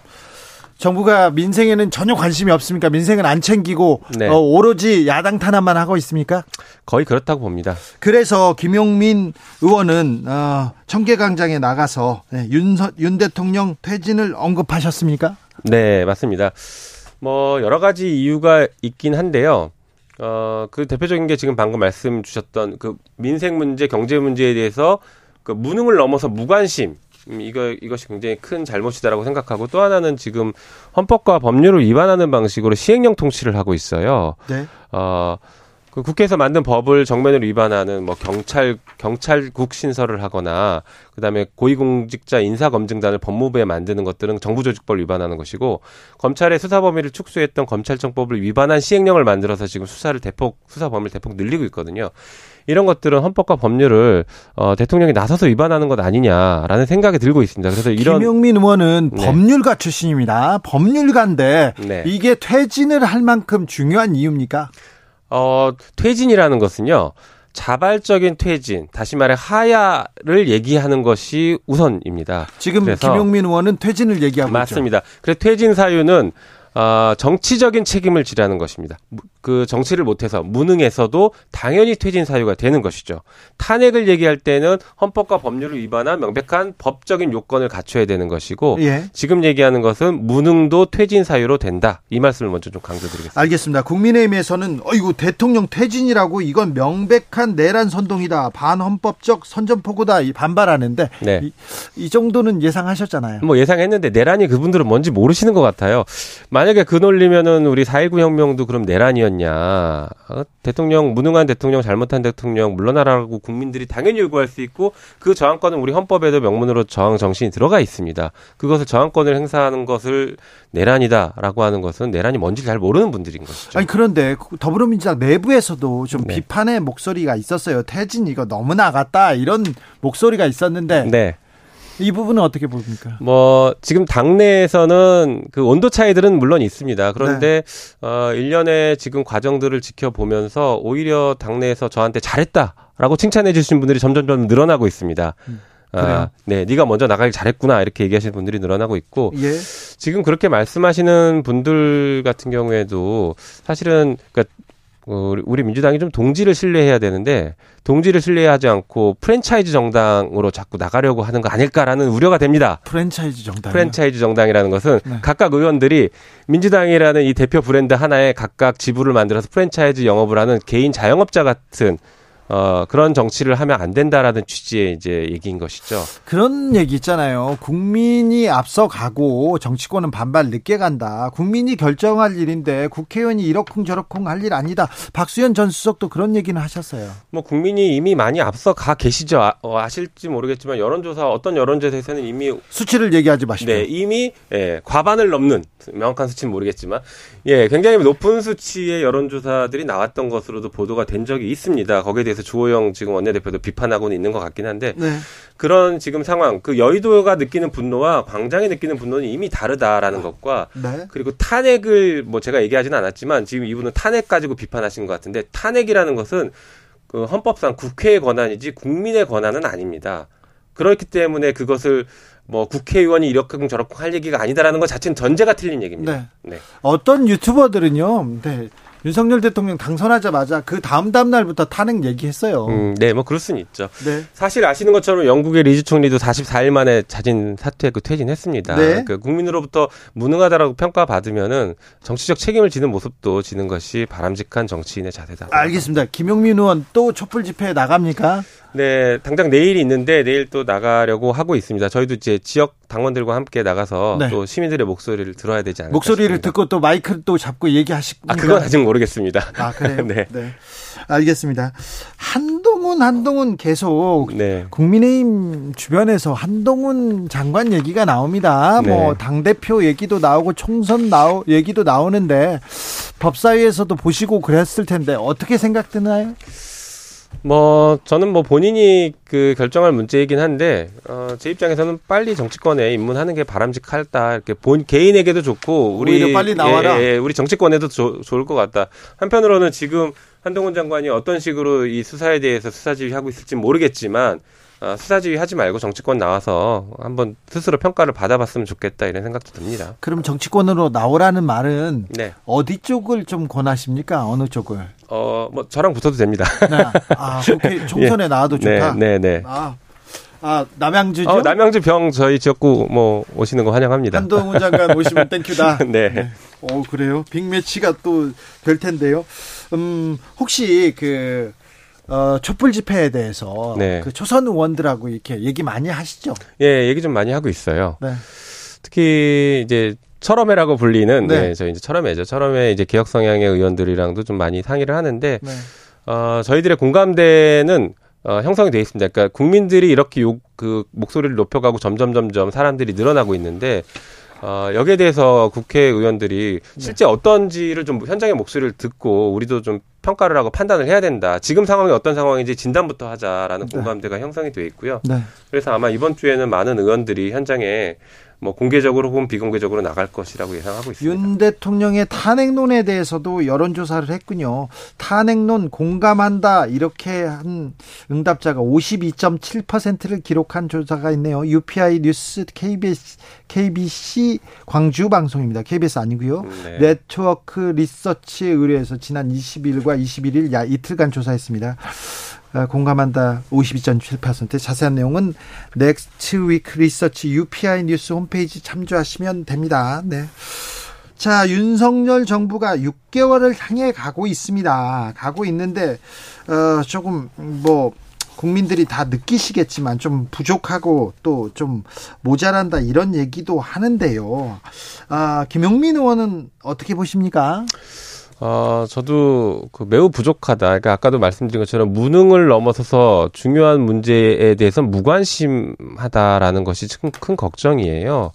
정부가 민생에는 전혀 관심이 없습니까? 민생은 안 챙기고 네. 어, 오로지 야당 탄압만 하고 있습니까? 거의 그렇다고 봅니다. 그래서 김용민 의원은 어, 청계광장에 나가서 네, 윤, 윤 대통령 퇴진을 언급하셨습니까? 네, 맞습니다. 뭐 여러 가지 이유가 있긴 한데요. 어, 그 대표적인 게 지금 방금 말씀 주셨던 그 민생 문제, 경제 문제에 대해서 그 무능을 넘어서 무관심. 음, 이거 이것이 굉장히 큰 잘못이다라고 생각하고 또 하나는 지금 헌법과 법률을 위반하는 방식으로 시행령 통치를 하고 있어요. 네. 어, 그 국회에서 만든 법을 정면으로 위반하는 뭐 경찰 경찰국 신설을 하거나 그다음에 고위공직자 인사검증단을 법무부에 만드는 것들은 정부조직법을 위반하는 것이고 검찰의 수사 범위를 축소했던 검찰청법을 위반한 시행령을 만들어서 지금 수사를 대폭 수사 범위를 대폭 늘리고 있거든요. 이런 것들은 헌법과 법률을 어, 대통령이 나서서 위반하는 것 아니냐라는 생각이 들고 있습니다. 그래서 이런 김용민 의원은 네. 법률가 출신입니다. 법률가인데 네. 이게 퇴진을 할 만큼 중요한 이유입니까? 어, 퇴진이라는 것은요. 자발적인 퇴진, 다시 말해 하야를 얘기하는 것이 우선입니다. 지금 김용민 의원은 퇴진을 얘기하고 맞습니다. 있죠. 그래 퇴진 사유는 어, 정치적인 책임을 지라는 것입니다. 그 정치를 못해서 무능해서도 당연히 퇴진 사유가 되는 것이죠. 탄핵을 얘기할 때는 헌법과 법률을 위반한 명백한 법적인 요건을 갖춰야 되는 것이고 예. 지금 얘기하는 것은 무능도 퇴진 사유로 된다. 이 말씀을 먼저 좀 강조드리겠습니다. 알겠습니다. 국민의힘에서는 어이구 대통령 퇴진이라고 이건 명백한 내란 선동이다. 반헌법적 선전포고다. 반발하는데 네. 이, 이 정도는 예상하셨잖아요. 뭐 예상했는데 내란이 그분들은 뭔지 모르시는 것 같아요. 만약에 그 논리면은 우리 4.19 혁명도 그럼 내란이었냐 아니냐. 어? 대통령 무능한 대통령 잘못한 대통령 물러나라고 국민들이 당연히 요구할 수 있고 그 저항권은 우리 헌법에도 명문으로 저항 정신이 들어가 있습니다. 그것을 저항권을 행사하는 것을 내란이다라고 하는 것은 내란이 뭔지 잘 모르는 분들인 것이죠. 아니 그런데 더불어민주당 내부에서도 좀 네. 비판의 목소리가 있었어요. 태진 이거 너무 나갔다 이런 목소리가 있었는데 네. 이 부분은 어떻게 보십니까? 뭐 지금 당내에서는 그 온도 차이들은 물론 있습니다. 그런데 네. 어 1년의 지금 과정들을 지켜보면서 오히려 당내에서 저한테 잘했다라고 칭찬해 주신 분들이 점점점 늘어나고 있습니다. 음. 아, 네, 네가 먼저 나가길 잘했구나 이렇게 얘기하시는 분들이 늘어나고 있고 예. 지금 그렇게 말씀하시는 분들 같은 경우에도 사실은 어, 우리 민주당이 좀 동지를 신뢰해야 되는데 동지를 신뢰하지 않고 프랜차이즈 정당으로 자꾸 나가려고 하는 거 아닐까라는 우려가 됩니다. 프랜차이즈 정당. 프랜차이즈 정당이라는 것은 네. 각각 의원들이 민주당이라는 이 대표 브랜드 하나에 각각 지부를 만들어서 프랜차이즈 영업을 하는 개인 자영업자 같은 어, 그런 정치를 하면 안 된다라는 취지의 이제 얘기인 것이죠. 그런 얘기 있잖아요. 국민이 앞서가고 정치권은 반발 늦게 간다. 국민이 결정할 일인데 국회의원이 이러쿵저러쿵 할 일 아니다. 박수현 전 수석도 그런 얘기는 하셨어요. 뭐 국민이 이미 많이 앞서가 계시죠. 아, 어, 실지 모르겠지만 여론조사 어떤 여론조사에서는 이미 수치를 얘기하지 마시고 네, 이미 예, 과반을 넘는 명확한 수치는 모르겠지만 예, 굉장히 높은 수치의 여론조사들이 나왔던 것으로도 보도가 된 적이 있습니다. 거기에 대해 서 주호영 지금 원내대표도 비판하고는 있는 것 같긴 한데 네. 그런 지금 상황, 그 여의도가 느끼는 분노와 광장이 느끼는 분노는 이미 다르다라는 것과 네. 그리고 탄핵을 뭐 제가 얘기하지는 않았지만 지금 이분은 탄핵 가지고 비판하신 것 같은데 탄핵이라는 것은 그 헌법상 국회의 권한이지 국민의 권한은 아닙니다. 그렇기 때문에 그것을 뭐 국회의원이 이렇게 저렇게 할 얘기가 아니다라는 것 자체는 전제가 틀린 얘기입니다. 네. 네. 어떤 유튜버들은요. 네. 윤석열 대통령 당선하자마자 그 다음 다음 날부터 탄핵 얘기했어요. 음, 네, 뭐 그럴 수는 있죠. 네. 사실 아시는 것처럼 영국의 리즈 총리도 44일 만에 자진 사퇴했고 퇴진했습니다. 네. 그 국민으로부터 무능하다라고 평가받으면은 정치적 책임을 지는 모습도 지는 것이 바람직한 정치인의 자세다. 알겠습니다. 김용민 의원 또 촛불 집회에 나갑니까? 네, 당장 내일이 있는데 내일 또 나가려고 하고 있습니다. 저희도 이제 지역 당원들과 함께 나가서 네. 또 시민들의 목소리를 들어야 되지 않을까 목소리를 싶습니다. 듣고 또 마이크를 또 잡고 얘기하시고 아, 그건 아직 모르겠습니다. 아, 그래요? 네. 네. 알겠습니다. 한동훈 한동훈 계속 네. 국민의힘 주변에서 한동훈 장관 얘기가 나옵니다. 네. 뭐당 대표 얘기도 나오고 총선 나오 얘기도 나오는데 법사위에서도 보시고 그랬을 텐데 어떻게 생각되나요? 뭐 저는 뭐 본인이 그 결정할 문제이긴 한데 어, 제 입장에서는 빨리 정치권에 입문하는 게 바람직하다 이렇게 본 개인에게도 좋고 우리 빨리 나와라. 예, 예, 우리 정치권에도 조, 좋을 것 같다. 한편으로는 지금 한동훈 장관이 어떤 식으로 이 수사에 대해서 수사 지휘하고 있을지 모르겠지만 어, 수사지휘 하지 말고 정치권 나와서 한번 스스로 평가를 받아봤으면 좋겠다 이런 생각도 듭니다. 그럼 정치권으로 나오라는 말은 네. 어디 쪽을 좀 권하십니까? 어느 쪽을? 어, 뭐 저랑 붙어도 됩니다. 네. 아, 국회 총선에 예. 나와도 좋다. 네, 네, 네. 아. 아, 남양주죠? 어, 남양주 병 저희 지역구 뭐 오시는 거 환영합니다. 한동훈 장관 오시면 땡큐다. 네. 네. 어, 그래요? 빅매치가 또 될 텐데요. 음, 혹시 그 어, 촛불 집회에 대해서 네. 그 초선 의원들하고 이렇게 얘기 많이 하시죠? 예, 얘기 좀 많이 하고 있어요. 네. 특히 이제 철험회라고 불리는 네. 네, 저희 이제 철험회죠. 철험회 이제 개혁 성향의 의원들이랑도 좀 많이 상의를 하는데 네. 어, 저희들의 공감대는 어, 형성이 돼 있습니다. 그러니까 국민들이 이렇게 욕, 그 목소리를 높여가고 점점 점점 사람들이 늘어나고 있는데 어, 여기에 대해서 국회의원들이 네. 실제 어떤지를 좀 현장의 목소리를 듣고 우리도 좀 평가를 하고 판단을 해야 된다. 지금 상황이 어떤 상황인지 진단부터 하자라는 네. 공감대가 형성이 되어 있고요. 네. 그래서 아마 이번 주에는 많은 의원들이 현장에 뭐 공개적으로 혹은 비공개적으로 나갈 것이라고 예상하고 있습니다. 윤 대통령의 탄핵론에 대해서도 여론조사를 했군요. 탄핵론 공감한다 이렇게 한 응답자가 52.7%를 기록한 조사가 있네요. UPI 뉴스 KBS KBC 광주 방송입니다. KBS 아니고요. 네. 넥스트 위크 리서치 의뢰해서 지난 20일과 21일 야 이틀간 조사했습니다. 아, 공감한다 52.7% 자세한 내용은 넥스트 위크 리서치 UPI 뉴스 홈페이지 참조하시면 됩니다. 네. 자, 윤석열 정부가 6개월을 향해 가고 있습니다. 가고 있는데 어 조금 뭐 국민들이 다 느끼시겠지만 좀 부족하고 또 좀 모자란다 이런 얘기도 하는데요. 아, 김용민 의원은 어떻게 보십니까? 어, 저도 그 매우 부족하다. 그러니까 아까도 말씀드린 것처럼 무능을 넘어서서 중요한 문제에 대해서 무관심하다라는 것이 큰, 큰 걱정이에요.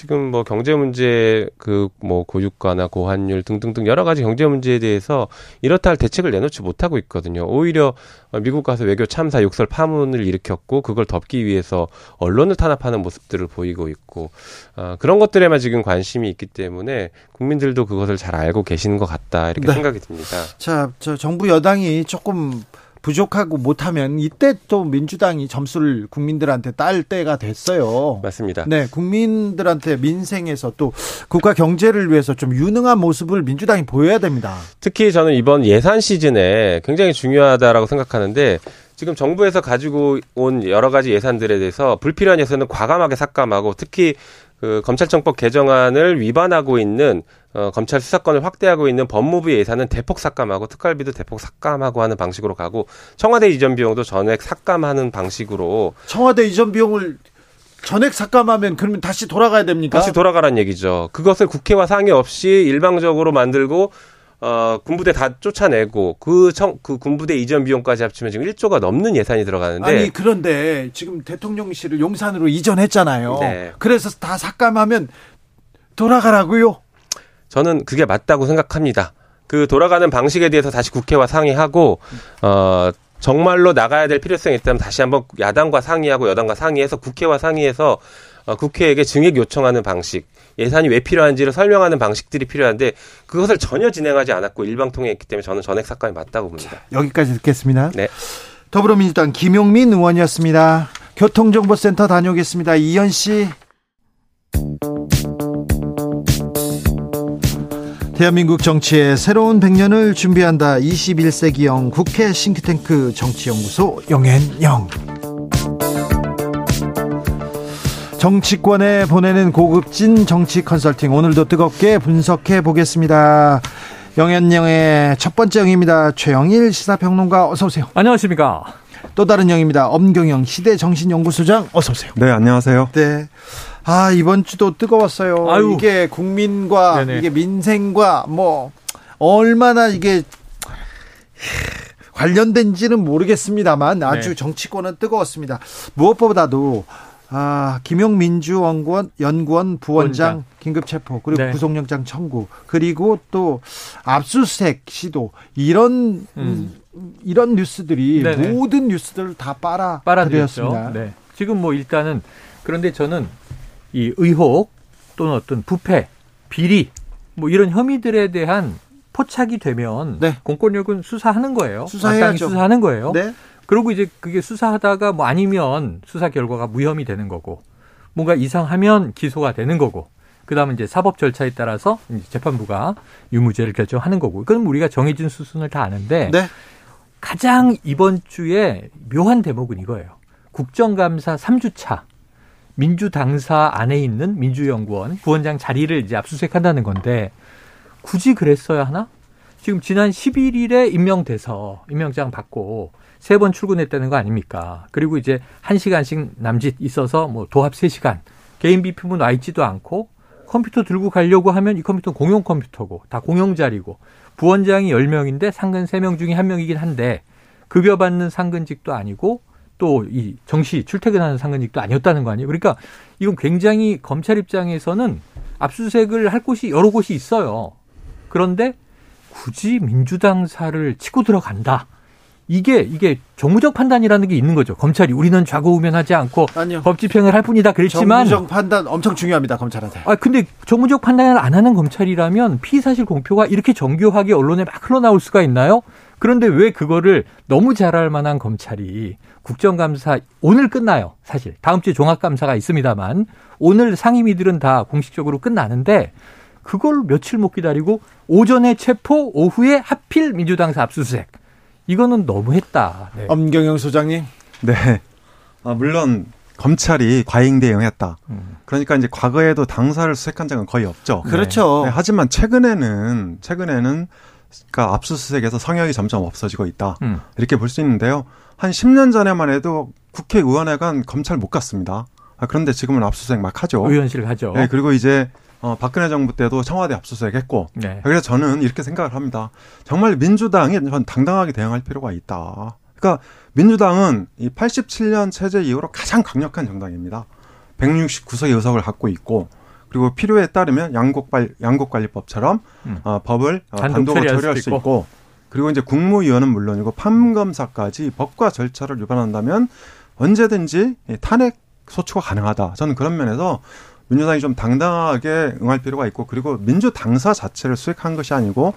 지금 뭐 경제 문제 그 뭐 고유가나 고환율 등등등 여러 가지 경제 문제에 대해서 이렇다 할 대책을 내놓지 못하고 있거든요. 오히려 미국 가서 외교 참사 욕설 파문을 일으켰고 그걸 덮기 위해서 언론을 탄압하는 모습들을 보이고 있고 어, 그런 것들에만 지금 관심이 있기 때문에 국민들도 그것을 잘 알고 계시는 것 같다 이렇게 네. 생각이 듭니다. 자, 저 정부 여당이 조금 부족하고 못하면 이때 또 민주당이 점수를 국민들한테 딸 때가 됐어요. 맞습니다. 네, 국민들한테 민생에서 또 국가 경제를 위해서 좀 유능한 모습을 민주당이 보여야 됩니다. 특히 저는 이번 예산 시즌에 굉장히 중요하다라고 생각하는데 지금 정부에서 가지고 온 여러 가지 예산들에 대해서 불필요한 예산은 과감하게 삭감하고 특히 그 검찰청법 개정안을 위반하고 있는 어, 검찰 수사권을 확대하고 있는 법무부 예산은 대폭 삭감하고 특활비도 대폭 삭감하고 하는 방식으로 가고 청와대 이전 비용도 전액 삭감하는 방식으로 청와대 이전 비용을 전액 삭감하면 그러면 다시 돌아가야 됩니까? 다시 돌아가란 얘기죠. 그것을 국회와 상의 없이 일방적으로 만들고 어, 군부대 다 쫓아내고 그, 청, 그 군부대 이전 비용까지 합치면 지금 1조가 넘는 예산이 들어가는데 아니 그런데 지금 대통령실을 용산으로 이전했잖아요. 네. 그래서 다 삭감하면 돌아가라고요? 저는 그게 맞다고 생각합니다. 그 돌아가는 방식에 대해서 다시 국회와 상의하고 어 정말로 나가야 될 필요성이 있다면 다시 한번 야당과 상의하고 여당과 상의해서 국회와 상의해서 어, 국회에게 증액 요청하는 방식, 예산이 왜 필요한지를 설명하는 방식들이 필요한데 그것을 전혀 진행하지 않았고 일방통행했기 때문에 저는 전액 삭감이 맞다고 봅니다. 자, 여기까지 듣겠습니다. 네. 더불어민주당 김용민 의원이었습니다. 교통정보센터 다녀오겠습니다. 이현 씨. 대한민국 정치의 새로운 100년을 준비한다. 21세기형 국회 싱크탱크 정치연구소 영앤영. 정치권에 보내는 고급진 정치 컨설팅 오늘도 뜨겁게 분석해 보겠습니다. 영앤영의 첫 번째 영입니다. 최영일 시사평론가 어서 오세요. 안녕하십니까. 또 다른 영입니다. 엄경영 시대정신연구소장 어서 오세요. 네, 안녕하세요. 네. 아, 이번 주도 뜨거웠어요. 아유. 이게 국민과 네네. 이게 민생과 뭐 얼마나 이게 관련된지는 모르겠습니다만 아주 네. 정치권은 뜨거웠습니다. 무엇보다도 아, 김용민주 연구원 연구원 부원장 원장. 긴급 체포 그리고 네. 구속영장 청구 그리고 또 압수수색 시도 이런 음. 이런 뉴스들이 네네. 모든 뉴스들을 다 빨아 빨아들였습니다. 네. 지금 뭐 일단은 그런데 저는 이 의혹 또는 어떤 부패, 비리 뭐 이런 혐의들에 대한 포착이 되면 네. 공권력은 수사하는 거예요. 수사해야죠. 수사하는 거예요. 네. 그리고 이제 그게 수사하다가 뭐 아니면 수사 결과가 무혐의 되는 거고 뭔가 이상하면 기소가 되는 거고 그다음에 이제 사법 절차에 따라서 재판부가 유무죄를 결정하는 거고 그건 우리가 정해진 수순을 다 아는데 네. 가장 이번 주에 묘한 대목은 이거예요. 국정감사 3주차 민주당사 안에 있는 민주연구원 부원장 자리를 이제 압수수색한다는 건데 굳이 그랬어야 하나? 지금 지난 11일에 임명돼서 임명장 받고 세 번 출근했다는 거 아닙니까? 그리고 이제 한 시간씩 남짓 있어서 뭐 도합 세시간 개인 비품은 와 있지도 않고 컴퓨터 들고 가려고 하면 이 컴퓨터는 공용 컴퓨터고 다 공용 자리고 부원장이 10명인데 상근 3명 중에 1명이긴 한데 급여 받는 상근직도 아니고 또 이 정시 출퇴근하는 상근직도 아니었다는 거 아니에요. 그러니까 이건 굉장히 검찰 입장에서는 압수수색을 할 곳이 여러 곳이 있어요. 그런데 굳이 민주당사를 치고 들어간다. 이게 이게 정무적 판단이라는 게 있는 거죠. 검찰이 우리는 좌고우면하지 않고 아니요. 법 집행을 할 뿐이다 그랬지만 정무적 판단 엄청 중요합니다. 검찰한테. 아 근데 정무적 판단을 안 하는 검찰이라면 피사실 공표가 이렇게 정교하게 언론에 막 흘러나올 수가 있나요? 그런데 왜 그거를 너무 잘할 만한 검찰이 국정감사 오늘 끝나요. 사실 다음 주에 종합감사가 있습니다만 오늘 상임위들은 다 공식적으로 끝나는데 그걸 며칠 못 기다리고 오전에 체포 오후에 하필 민주당사 압수수색 이거는 너무했다. 네. 엄경영 소장님. 네. 아, 물론 검찰이 과잉 대응했다. 음. 그러니까 이제 과거에도 당사를 수색한 적은 거의 없죠. 그렇죠. 네. 하지만 최근에는 최근에는 그러니까 압수수색에서 성역이 점점 없어지고 있다. 음. 이렇게 볼 수 있는데요. 한 10년 전에만 해도 국회의원회관 검찰 못 갔습니다. 아, 그런데 지금은 압수수색 막 하죠. 의원실 가죠. 네, 그리고 이제 어, 박근혜 정부 때도 청와대 압수수색 했고. 네. 그래서 저는 이렇게 생각을 합니다. 정말 민주당이 당당하게 대응할 필요가 있다. 그러니까 민주당은 이 87년 체제 이후로 가장 강력한 정당입니다. 169석의 의석을 갖고 있고 그리고 필요에 따르면 양곡발 양곡관리법처럼 음. 어, 법을 어, 단독으로 처리할 수 있고. 있고 그리고 이제 국무위원은 물론이고 판검사까지 법과 절차를 위반한다면 언제든지 탄핵 소추가 가능하다. 저는 그런 면에서 민주당이 좀 당당하게 응할 필요가 있고 그리고 민주 당사 자체를 수색한 것이 아니고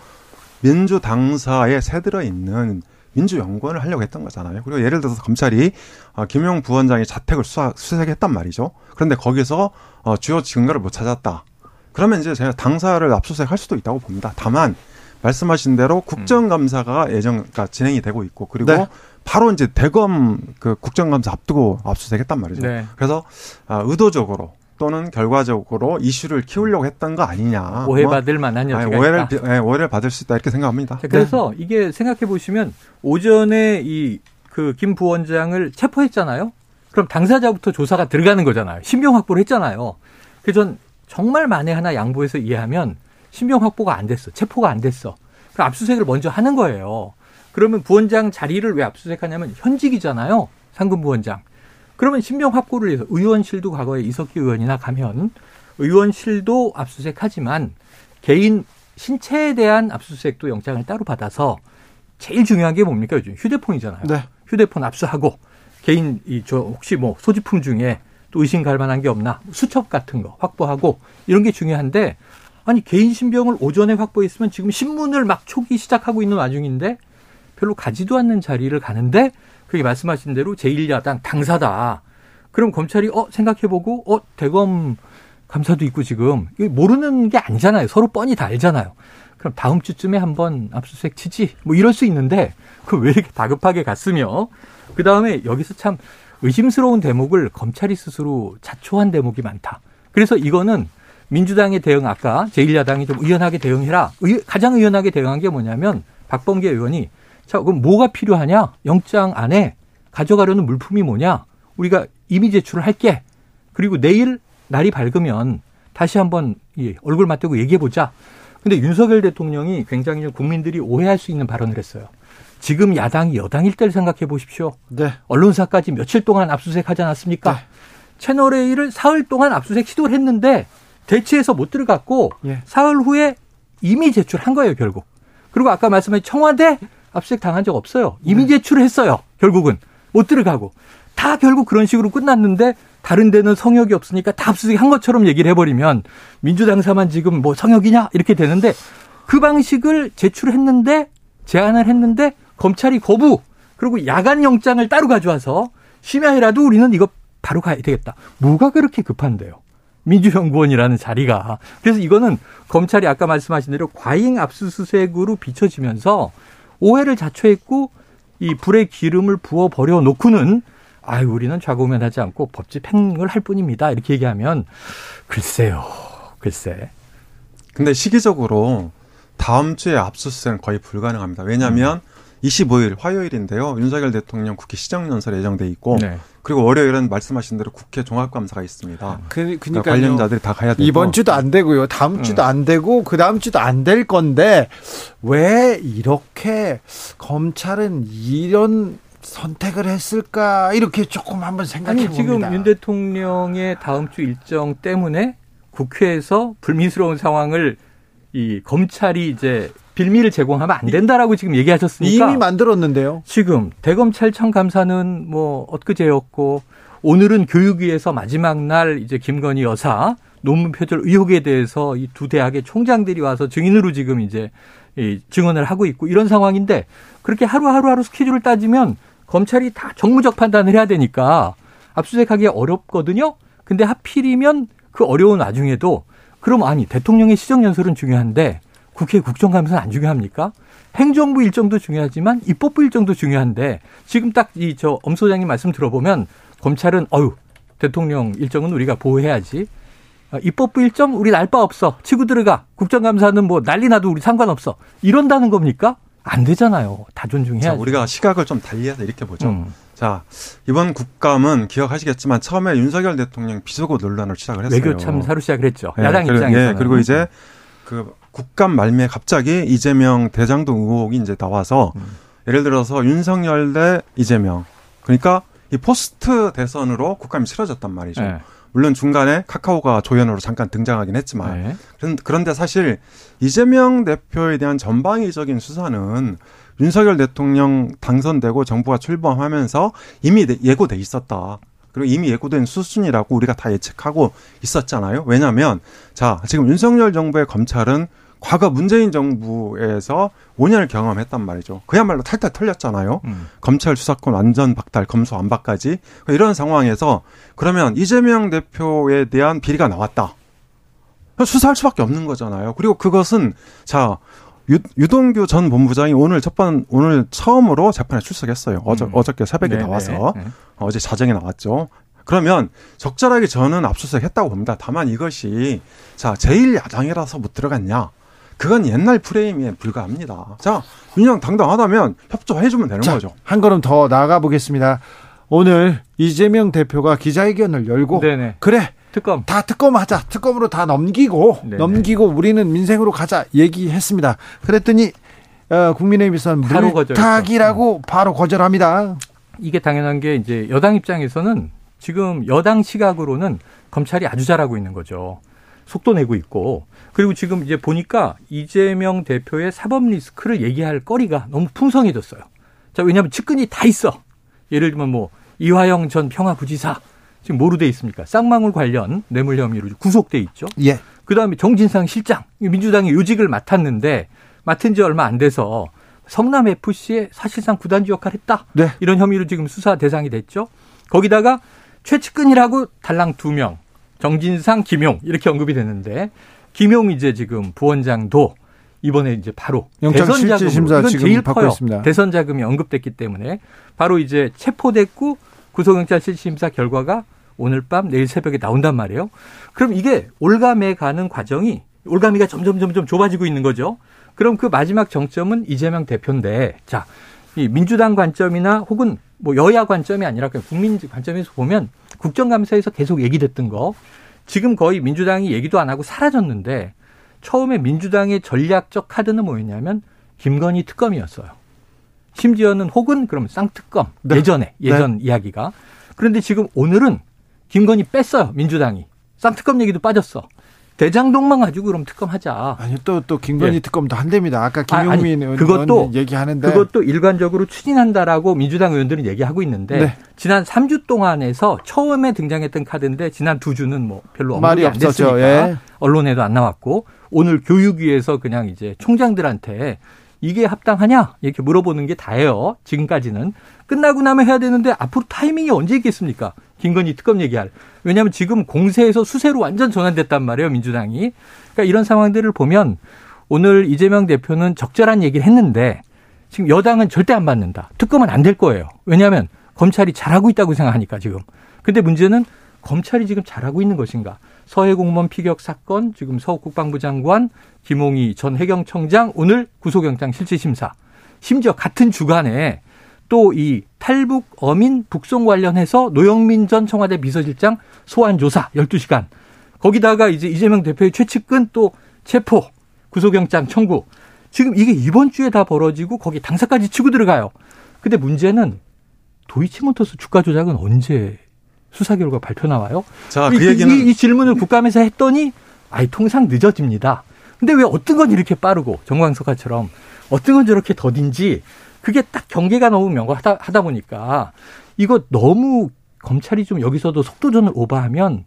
민주 당사에 새들어 있는 민주연구원을 하려고 했던 거잖아요. 그리고 예를 들어서 검찰이 어, 김용 부원장이 자택을 수사, 수색했단 말이죠. 그런데 거기서 어, 주요 증거를 못 찾았다. 그러면 이제 제가 당사를 압수수색할 수도 있다고 봅니다. 다만 말씀하신 대로 국정감사가 예정 그러니까 진행이 되고 있고 그리고 네. 바로 이제 대검 그 국정감사 앞두고 압수수색했단 말이죠. 네. 그래서 아, 의도적으로 또는 결과적으로 이슈를 키우려고 했던 거 아니냐. 오해받을 뭐, 만한 여지가 오해를, 있다. 네, 오해를 받을 수 있다 이렇게 생각합니다. 자, 그래서 네. 이게 생각해 보시면 오전에 이 그 김 부원장을 체포했잖아요. 그럼 당사자부터 조사가 들어가는 거잖아요. 신병 확보를 했잖아요. 그래서 전 정말 만에 하나 양보해서 이해하면 신병 확보가 안 됐어. 체포가 안 됐어. 그럼 압수수색을 먼저 하는 거예요. 그러면 부원장 자리를 왜 압수수색하냐면 현직이잖아요. 상금 부원장. 그러면 신병 확보를 위해서 의원실도 과거에 이석기 의원이나 가면 의원실도 압수수색하지만 개인 신체에 대한 압수수색도 영장을 따로 받아서 제일 중요한 게 뭡니까 요즘 휴대폰이잖아요. 네. 휴대폰 압수하고 개인 이 저 혹시 뭐 소지품 중에 또 의심 갈 만한 게 없나 수첩 같은 거 확보하고 이런 게 중요한데 아니 개인 신병을 오전에 확보했으면 지금 신문을 막 초기 시작하고 있는 와중인데 별로 가지도 않는 자리를 가는데 그게 말씀하신 대로 제1야당 당사다. 그럼 검찰이 어 생각해보고 어 대검 감사도 있고 지금 모르는 게 아니잖아요. 서로 뻔히 다 알잖아요. 그럼 다음 주쯤에 한번 압수수색 치지 뭐 이럴 수 있는데 그 왜 이렇게 다급하게 갔으며 그 다음에 여기서 참 의심스러운 대목을 검찰이 스스로 자초한 대목이 많다. 그래서 이거는 민주당의 대응 아까 제1야당이 좀 의연하게 대응해라. 가장 의연하게 대응한 게 뭐냐면 박범계 의원이 자 그럼 뭐가 필요하냐? 영장 안에 가져가려는 물품이 뭐냐? 우리가 이미 제출을 할게. 그리고 내일 날이 밝으면 다시 한번 얼굴 맞대고 얘기해 보자. 근데 윤석열 대통령이 굉장히 국민들이 오해할 수 있는 발언을 했어요. 지금 야당이 여당일 때를 생각해 보십시오. 네. 언론사까지 며칠 동안 압수수색 하지 않았습니까? 네. 채널 A를 사흘 동안 압수수색 시도를 했는데 대치해서 못 들어갔고 예. 사흘 후에 이미 제출한 거예요, 결국. 그리고 아까 말씀하신 청와대 압수수색 당한 적 없어요. 이미 네. 제출을 했어요. 결국은 못 들어가고 다 결국 그런 식으로 끝났는데 다른 데는 성역이 없으니까 다 압수수색 한 것처럼 얘기를 해버리면 민주당사만 지금 뭐 성역이냐 이렇게 되는데 그 방식을 제출했는데 제안을 했는데 검찰이 거부. 그리고 야간 영장을 따로 가져와서 심야에라도 우리는 이거 바로 가야 되겠다. 뭐가 그렇게 급한데요? 민주연구원이라는 자리가. 그래서 이거는 검찰이 아까 말씀하신 대로 과잉 압수수색으로 비춰지면서 오해를 자초했고 이 불에 기름을 부어 버려 놓고는 아유 우리는 좌고면하지 않고 법 집 행을 할 뿐입니다. 이렇게 얘기하면 글쎄요. 글쎄. 근데 시기적으로 다음 주에 압수수색은 거의 불가능합니다. 왜냐하면 음. 25일 화요일인데요. 윤석열 대통령 국회 시정연설 예정돼 있고 네. 그리고 월요일은 말씀하신 대로 국회 종합감사가 있습니다. 그, 그러니까 관련자들이 다 가야 되고 이번 주도 안 되고요. 다음 음. 주도 안 되고 그 다음 주도 안 될 건데 왜 이렇게 검찰은 이런 선택을 했을까 이렇게 조금 한번 생각해 봅니다. 지금 윤 대통령의 다음 주 일정 때문에 국회에서 불미스러운 상황을 이 검찰이 이제 빌미를 제공하면 안 된다라고 지금 얘기하셨으니까 이미 만들었는데요. 지금 대검찰청 감사는 뭐 엊그제였고 오늘은 교육위에서 마지막 날 이제 김건희 여사 논문 표절 의혹에 대해서 이 두 대학의 총장들이 와서 증인으로 지금 이제 이 증언을 하고 있고 이런 상황인데 그렇게 하루하루하루 스케줄을 따지면 검찰이 다 정무적 판단을 해야 되니까 압수수색하기 어렵거든요. 근데 하필이면 그 어려운 와중에도 그럼 아니 대통령의 시정 연설은 중요한데 국회 국정감사는 안 중요합니까? 행정부 일정도 중요하지만 입법부 일정도 중요한데 지금 딱 이 저 엄 소장님 말씀 들어보면 검찰은 어유 대통령 일정은 우리가 보호해야지. 어, 입법부 일정 우리 날 바 없어. 치고 들어가. 국정감사는 뭐 난리 나도 우리 상관없어. 이런다는 겁니까? 안 되잖아요. 다 존중해야지. 자, 우리가 시각을 좀 달리해서 이렇게 보죠. 음. 자, 이번 국감은 기억하시겠지만 처음에 윤석열 대통령 비속어 논란을 시작을 했어요. 외교 참사로 시작을 했죠. 네, 야당 입장에서. 예, 그리고 이제 그 국감 말미에 갑자기 이재명 대장동 의혹이 이제 나와서 음. 예를 들어서 윤석열 대 이재명 그러니까 이 포스트 대선으로 국감이 치러졌단 말이죠. 네. 물론 중간에 카카오가 조연으로 잠깐 등장하긴 했지만 네. 그런데 사실 이재명 대표에 대한 전방위적인 수사는 윤석열 대통령 당선되고 정부가 출범하면서 이미 예고돼 있었다. 그리고 이미 예고된 수순이라고 우리가 다 예측하고 있었잖아요. 왜냐하면 자 지금 윤석열 정부의 검찰은 과거 문재인 정부에서 5년을 경험했단 말이죠. 그야말로 탈탈 털렸잖아요. 음. 검찰 수사권 완전 박탈, 검수 안박까지 이런 상황에서 그러면 이재명 대표에 대한 비리가 나왔다. 수사할 수밖에 없는 거잖아요. 그리고 그것은 자 유, 유동규 전 본부장이 오늘 첫번 오늘 처음으로 재판에 출석했어요. 어저 음. 어저께 새벽에 네네. 나와서 네. 어제 자정에 나왔죠. 그러면 적절하게 저는 압수수색 했다고 봅니다. 다만 이것이 자 제1야당이라서 못 들어갔냐. 그건 옛날 프레임에 불과합니다. 자, 그냥 당당하다면 협조해주면 되는 자, 거죠. 한 걸음 더 나가 보겠습니다. 오늘 이재명 대표가 기자회견을 열고 네네. 그래 특검 다 특검하자 특검으로 다 넘기고 네네. 넘기고 우리는 민생으로 가자 얘기했습니다. 그랬더니 어, 국민의힘에서는 물타기라고 바로 거절합니다. 이게 당연한 게 이제 여당 입장에서는 지금 여당 시각으로는 검찰이 아주 잘하고 있는 거죠. 속도 내고 있고 그리고 지금 이제 보니까 이재명 대표의 사법 리스크를 얘기할 거리가 너무 풍성해졌어요. 자 왜냐하면 측근이 다 있어. 예를 들면 뭐 이화영 전 평화부지사 지금 뭐로 돼 있습니까? 쌍망울 관련 뇌물 혐의로 구속돼 있죠. 예. 그다음에 정진상 실장 민주당이 요직을 맡았는데 맡은 지 얼마 안 돼서 성남 FC에 사실상 구단주 역할을 했다. 네. 이런 혐의로 지금 수사 대상이 됐죠. 거기다가 최측근이라고 달랑 두 명, 정진상, 김용 이렇게 언급이 되는데 김용 이제 지금 부원장도 이번에 이제 바로 대선 자금 이건 제일 커요. 있습니다. 대선 자금이 언급됐기 때문에 바로 이제 체포됐고 구속영장 실질심사 결과가 오늘 밤 내일 새벽에 나온단 말이에요. 그럼 이게 올감해 가는 과정이 올가미가 점점 점점 좁아지고 있는 거죠. 그럼 그 마지막 정점은 이재명 대표인데 자, 이 민주당 관점이나 혹은 뭐 여야 관점이 아니라 그냥 국민 관점에서 보면 국정감사에서 계속 얘기됐던 거 지금 거의 민주당이 얘기도 안 하고 사라졌는데 처음에 민주당의 전략적 카드는 뭐였냐면 김건희 특검이었어요. 심지어는 혹은 그럼 쌍특검 네. 예전에 예전 네. 이야기가 그런데 지금 오늘은 김건희 뺐어요 민주당이 쌍특검 얘기도 빠졌어. 대장동만 가지고 그럼 특검하자. 아니 또 또 김건희 예. 특검도 한답니다. 아까 김용민 의원 그것도 얘기하는데 그것도 일관적으로 추진한다라고 민주당 의원들은 얘기하고 있는데 네. 지난 3주 동안에서 처음에 등장했던 카드인데 지난 두 주는 뭐 별로 안 됐으니까 예. 언론에도 안 나왔고 오늘 교육위에서 그냥 이제 총장들한테 이게 합당하냐 이렇게 물어보는 게 다예요. 지금까지는 끝나고 나면 해야 되는데 앞으로 타이밍이 언제 있겠습니까? 김건희 특검 얘기할. 왜냐하면 지금 공세에서 수세로 완전 전환됐단 말이에요, 민주당이. 그러니까 이런 상황들을 보면 오늘 이재명 대표는 적절한 얘기를 했는데 지금 여당은 절대 안 받는다. 특검은 안 될 거예요. 왜냐하면 검찰이 잘하고 있다고 생각하니까 지금. 근데 문제는 검찰이 지금 잘하고 있는 것인가? 서해 공무원 피격 사건 지금 서욱 국방부 장관 김홍희 전 해경청장 오늘 구속영장 실질심사. 심지어 같은 주간에 또 이 탈북 어민 북송 관련해서 노영민 전 청와대 비서실장 소환 조사 12시간. 거기다가 이제 이재명 대표의 최측근 또 체포 구속영장 청구. 지금 이게 이번 주에 다 벌어지고 거기 당사까지 치고 들어가요. 근데 문제는 도이치모터스 주가 조작은 언제 수사 결과 발표 나와요? 자, 그 이, 얘기는 이, 이 질문을 국감에서 했더니 아이 통상 늦어집니다. 근데 왜 어떤 건 이렇게 빠르고 정광석화처럼 어떤 건 저렇게 더딘지 그게 딱 경계가 너무 명확하다 하다 보니까 이거 너무 검찰이 좀 여기서도 속도전을 오버하면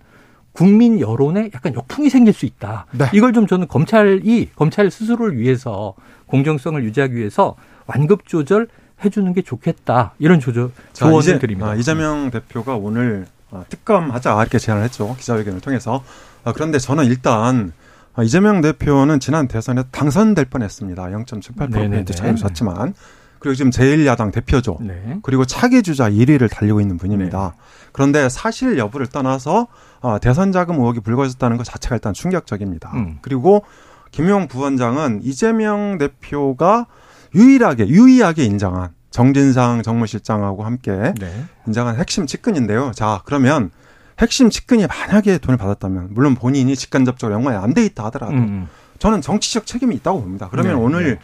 국민 여론에 약간 역풍이 생길 수 있다. 네. 이걸 좀 저는 검찰이 검찰 스스로를 위해서 공정성을 유지하기 위해서 완급 조절 해주는 게 좋겠다. 이런 조절 조언을 자, 드립니다. 아, 이재명 대표가 오늘 아, 특검하자 이렇게 제안을 했죠 기자회견을 통해서. 아, 그런데 저는 일단 아, 이재명 대표는 지난 대선에 당선될 뻔했습니다. 0.78% 차이로 졌지만 그리고 지금 제1야당 대표죠. 네. 그리고 차기 주자 1위를 달리고 있는 분입니다. 네. 그런데 사실 여부를 떠나서 어, 대선 자금 의혹이 불거졌다는 것 자체가 일단 충격적입니다. 음. 그리고 김용 부원장은 이재명 대표가 유일하게 유의하게 인정한 정진상 정무실장하고 함께 네. 인정한 핵심 측근인데요. 자, 그러면 핵심 측근이 만약에 돈을 받았다면 물론 본인이 직간접적으로 연관이 안 돼 있다 하더라도 음. 음. 저는 정치적 책임이 있다고 봅니다. 그러면 네. 오늘 네.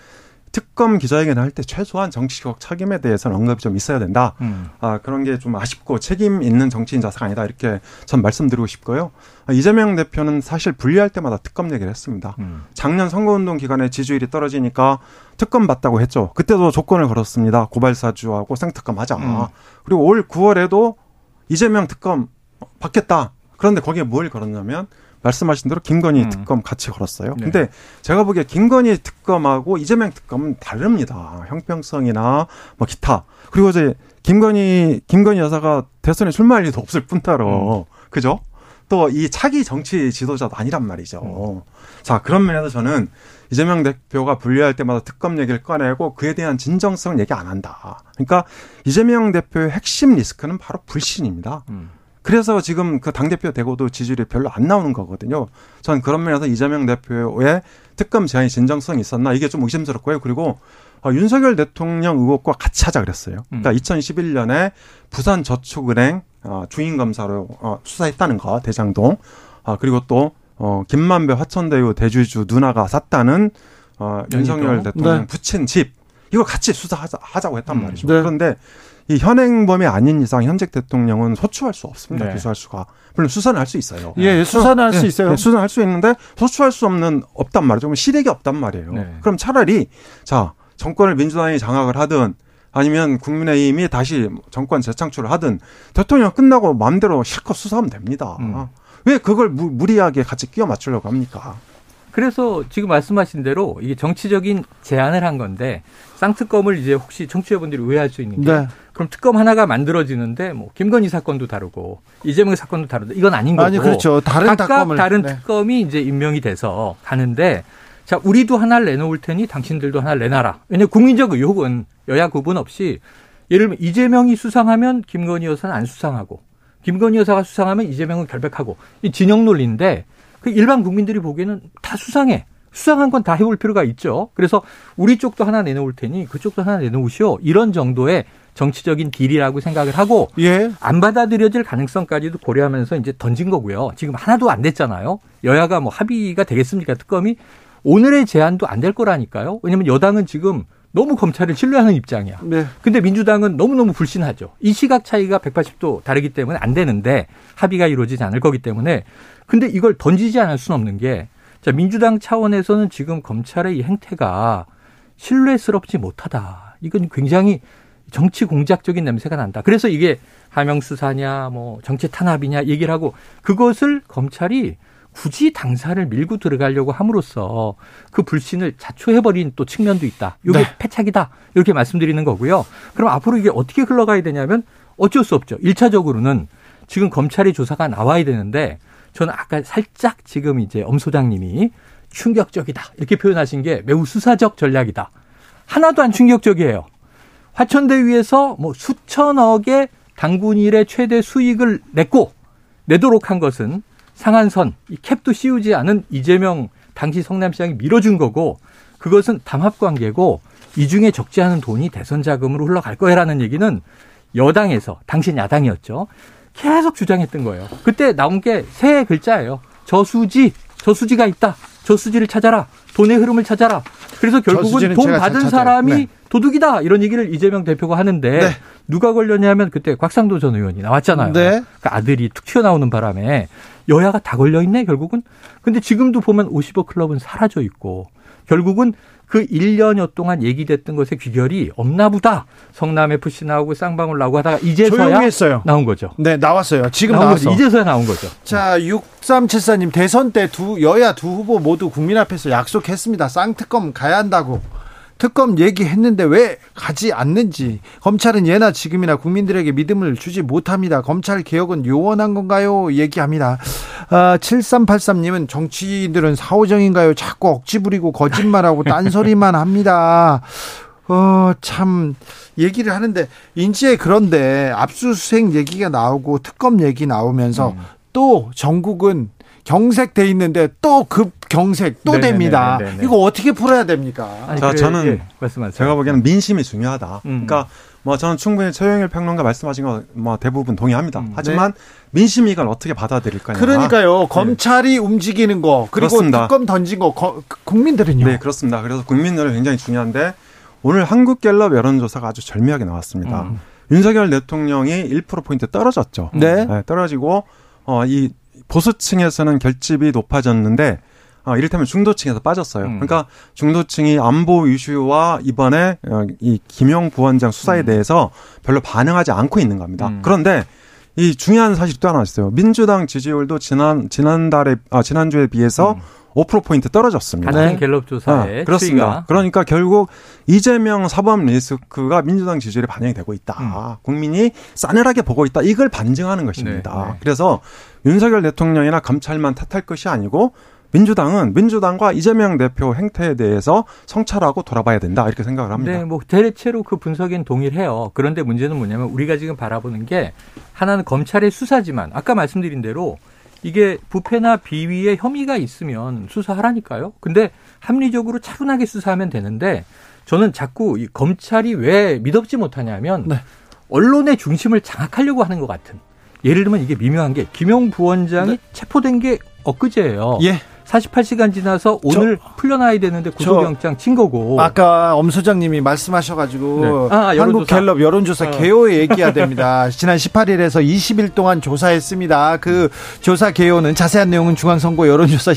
특검 기자회견 할때 최소한 정치적 책임에 대해서는 언급이 좀 있어야 된다. 음. 아, 그런 게 좀 아쉽고 책임 있는 정치인 자세가 아니다. 이렇게 전 말씀드리고 싶고요. 아, 이재명 대표는 사실 분리할 때마다 특검 얘기를 했습니다. 음. 작년 선거운동 기간에 지지율이 떨어지니까 특검 받다고 했죠. 그때도 조건을 걸었습니다. 고발사주하고 생특검 하자. 음. 그리고 올 9월에도 이재명 특검 받겠다. 그런데 거기에 뭘 걸었냐면 말씀하신 대로 김건희 음. 특검 같이 걸었어요. 네. 근데 제가 보기에 김건희 특검하고 이재명 특검은 다릅니다. 형평성이나 뭐 기타. 그리고 이제 김건희 김건희 여사가 대선에 출마할 일도 없을 뿐더러 음. 그죠? 또 이 차기 정치 지도자도 아니란 말이죠. 음. 자 그런 면에서 저는 이재명 대표가 분리할 때마다 특검 얘기를 꺼내고 그에 대한 진정성 얘기 안 한다. 그러니까 이재명 대표의 핵심 리스크는 바로 불신입니다. 음. 그래서 지금 그 당대표 되고도 지지율이 별로 안 나오는 거거든요. 저는 그런 면에서 이재명 대표의 특검 제안이 진정성이 있었나 이게 좀 의심스럽고요. 그리고 어, 윤석열 대통령 의혹과 같이 하자 그랬어요. 그러니까 음. 2011년에 부산 저축은행 어, 주인 검사로 어, 수사했다는 거 대장동. 아 그리고 또 어, 김만배 화천대유 대주주 누나가 샀다는 어, 윤석열 대통령 네. 부친 집 이걸 같이 수사하자고 했단 음. 말이죠. 네. 그런데 이 현행범이 아닌 이상 현직 대통령은 소추할 수 없습니다. 네. 기소할 수가. 물론 수사는 할 수 있어요. 예, 수사는 할수 네, 있어요. 네, 수사는 할 수 있는데 소추할 수 없는 없단 말이죠. 실익이 없단 말이에요. 네. 그럼 차라리 자 정권을 민주당이 장악을 하든 아니면 국민의힘이 다시 정권 재창출을 하든 대통령 끝나고 마음대로 실컷 수사하면 됩니다. 음. 왜 그걸 무, 무리하게 같이 끼워 맞추려고 합니까? 그래서 지금 말씀하신 대로 이게 정치적인 제안을 한 건데 쌍특검을 이제 혹시 청취자분들이 오해할 수 있는 게 네. 그럼 특검 하나가 만들어지는데 뭐 김건희 사건도 다르고 이재명 사건도 다르다 이건 아닌 거고 아니 그렇죠 다른 각각 특검을, 다른 네. 특검이 이제 임명이 돼서 가는데 자 우리도 하나를 내놓을 테니 당신들도 하나를 내놔라 왜냐 국민적 의혹은 여야 구분 없이 예를 들면 이재명이 수상하면 김건희 여사는 안 수상하고 김건희 여사가 수상하면 이재명은 결백하고 이 진영 논리인데 그 일반 국민들이 보기에는 다 수상해. 수상한 건 다 해볼 필요가 있죠. 그래서 우리 쪽도 하나 내놓을 테니 그쪽도 하나 내놓으시오. 이런 정도의 정치적인 딜이라고 생각을 하고 예. 안 받아들여질 가능성까지도 고려하면서 이제 던진 거고요. 지금 하나도 안 됐잖아요. 여야가 뭐 합의가 되겠습니까? 특검이 오늘의 제안도 안 될 거라니까요. 왜냐하면 여당은 지금 너무 검찰을 신뢰하는 입장이야. 네. 근데 민주당은 너무너무 불신하죠. 이 시각 차이가 180도 다르기 때문에 안 되는데 합의가 이루어지지 않을 거기 때문에 근데 이걸 던지지 않을 수는 없는 게 자, 민주당 차원에서는 지금 검찰의 이 행태가 신뢰스럽지 못하다. 이건 굉장히 정치 공작적인 냄새가 난다. 그래서 이게 하명 수사냐, 뭐 정치 탄압이냐 얘기를 하고 그것을 검찰이 굳이 당사를 밀고 들어가려고 함으로써 그 불신을 자초해버린 또 측면도 있다. 이게 네. 패착이다. 이렇게 말씀드리는 거고요. 그럼 앞으로 이게 어떻게 흘러가야 되냐면 어쩔 수 없죠. 1차적으로는 지금 검찰의 조사가 나와야 되는데 저는 아까 살짝 지금 이제 엄 소장님이 충격적이다. 이렇게 표현하신 게 매우 수사적 전략이다. 하나도 안 충격적이에요. 화천대유에서 뭐 수천억의 당군 일의 최대 수익을 냈고 내도록 한 것은 상한선, 이 캡도 씌우지 않은 이재명 당시 성남시장이 밀어준 거고 그것은 담합 관계고 이 중에 적지 않은 돈이 대선 자금으로 흘러갈 거야라는 얘기는 여당에서 당신 야당이었죠. 계속 주장했던 거예요. 그때 나온 게 세 글자예요. 저수지, 저수지가 있다. 저수지를 찾아라. 돈의 흐름을 찾아라. 그래서 결국은 돈 받은 사람이 네. 도둑이다. 이런 얘기를 이재명 대표가 하는데 네. 누가 걸렸냐면 그때 곽상도 전 의원이 나왔잖아요. 네. 그 아들이 툭 튀어나오는 바람에 여야가 다 걸려 있네 결국은. 근데 지금도 보면 50억 클럽은 사라져 있고 결국은 그 1년여 동안 얘기됐던 것의 귀결이 없나 보다. 성남 FC 나오고 쌍방울 나오고 하다가 이제서야 했어요. 나온 거죠. 네, 나왔어요. 지금 나왔어. 이제서야 나온 거죠. 자, 6374님 대선 때 두 여야 두 후보 모두 국민 앞에서 약속했습니다. 쌍특검 가야 한다고. 특검 얘기했는데 왜 가지 않는지 검찰은 예나 지금이나 국민들에게 믿음을 주지 못합니다. 검찰 개혁은 요원한 건가요? 얘기합니다. 아, 7383님은 정치인들은 사오정인가요? 자꾸 억지 부리고 거짓말하고 딴소리만 합니다. 어, 참, 얘기를 하는데, 인지에 그런데 압수수색 얘기가 나오고 특검 얘기 나오면서 음. 또 전국은 경색돼 있는데 또 급 경색 또 네네네네네. 됩니다. 이거 어떻게 풀어야 됩니까? 아니, 자, 저는 예, 말씀하세요. 제가 보기에는 민심이 중요하다. 음. 그러니까 뭐 저는 충분히 최영일 평론가 말씀하신 거 뭐 대부분 동의합니다. 음. 하지만 네. 민심 이걸 어떻게 받아들일 거냐. 그러니까요. 네. 검찰이 움직이는 거 그리고 그렇습니다. 특검 던진 거 거, 국민들은요. 네, 그렇습니다. 그래서 국민들은 굉장히 중요한데 오늘 한국갤럽 여론조사가 아주 절묘하게 나왔습니다. 음. 윤석열 대통령이 1%포인트 떨어졌죠. 네. 네 떨어지고 어, 이 보수층에서는 결집이 높아졌는데 어, 이를테면 중도층에서 빠졌어요. 음. 그러니까 중도층이 안보 이슈와 이번에 어, 이 김용 부원장 수사에 음. 대해서 별로 반응하지 않고 있는 겁니다. 음. 그런데 이 중요한 사실이 또 하나 있어요. 민주당 지지율도 지난 지난달에 아 지난주에 비해서 음. 5%포인트 떨어졌습니다. 같은 갤럽 조사에 네, 그렇습니다. 추이가. 그러니까 결국 이재명 사법 리스크가 민주당 지지율에 반영이 되고 있다. 음. 국민이 싸늘하게 보고 있다. 이걸 반증하는 것입니다. 네, 네. 그래서 윤석열 대통령이나 검찰만 탓할 것이 아니고 민주당은 민주당과 이재명 대표 행태에 대해서 성찰하고 돌아봐야 된다 이렇게 생각을 합니다. 네, 뭐 대체로 그 분석엔 동일해요. 그런데 문제는 뭐냐면 우리가 지금 바라보는 게 하나는 검찰의 수사지만 아까 말씀드린 대로 이게 부패나 비위에 혐의가 있으면 수사하라니까요. 근데 합리적으로 차분하게 수사하면 되는데 저는 자꾸 이 검찰이 왜 믿업지 못하냐면 네. 언론의 중심을 장악하려고 하는 것 같은. 예를 들면 이게 미묘한 게 김용 부원장이 네. 체포된 게 엊그제예요. 예. 48시간 지나서 오늘 저, 풀려나야 되는데 구속영장 친 거고. 아까 엄 소장님이 말씀하셔가지고 네. 아, 한국 갤럽 여론조사 어. 개요 얘기해야 됩니다. 지난 18일에서 20일 동안 조사했습니다. 그 조사 개요는 자세한 내용은 중앙선거 여론조사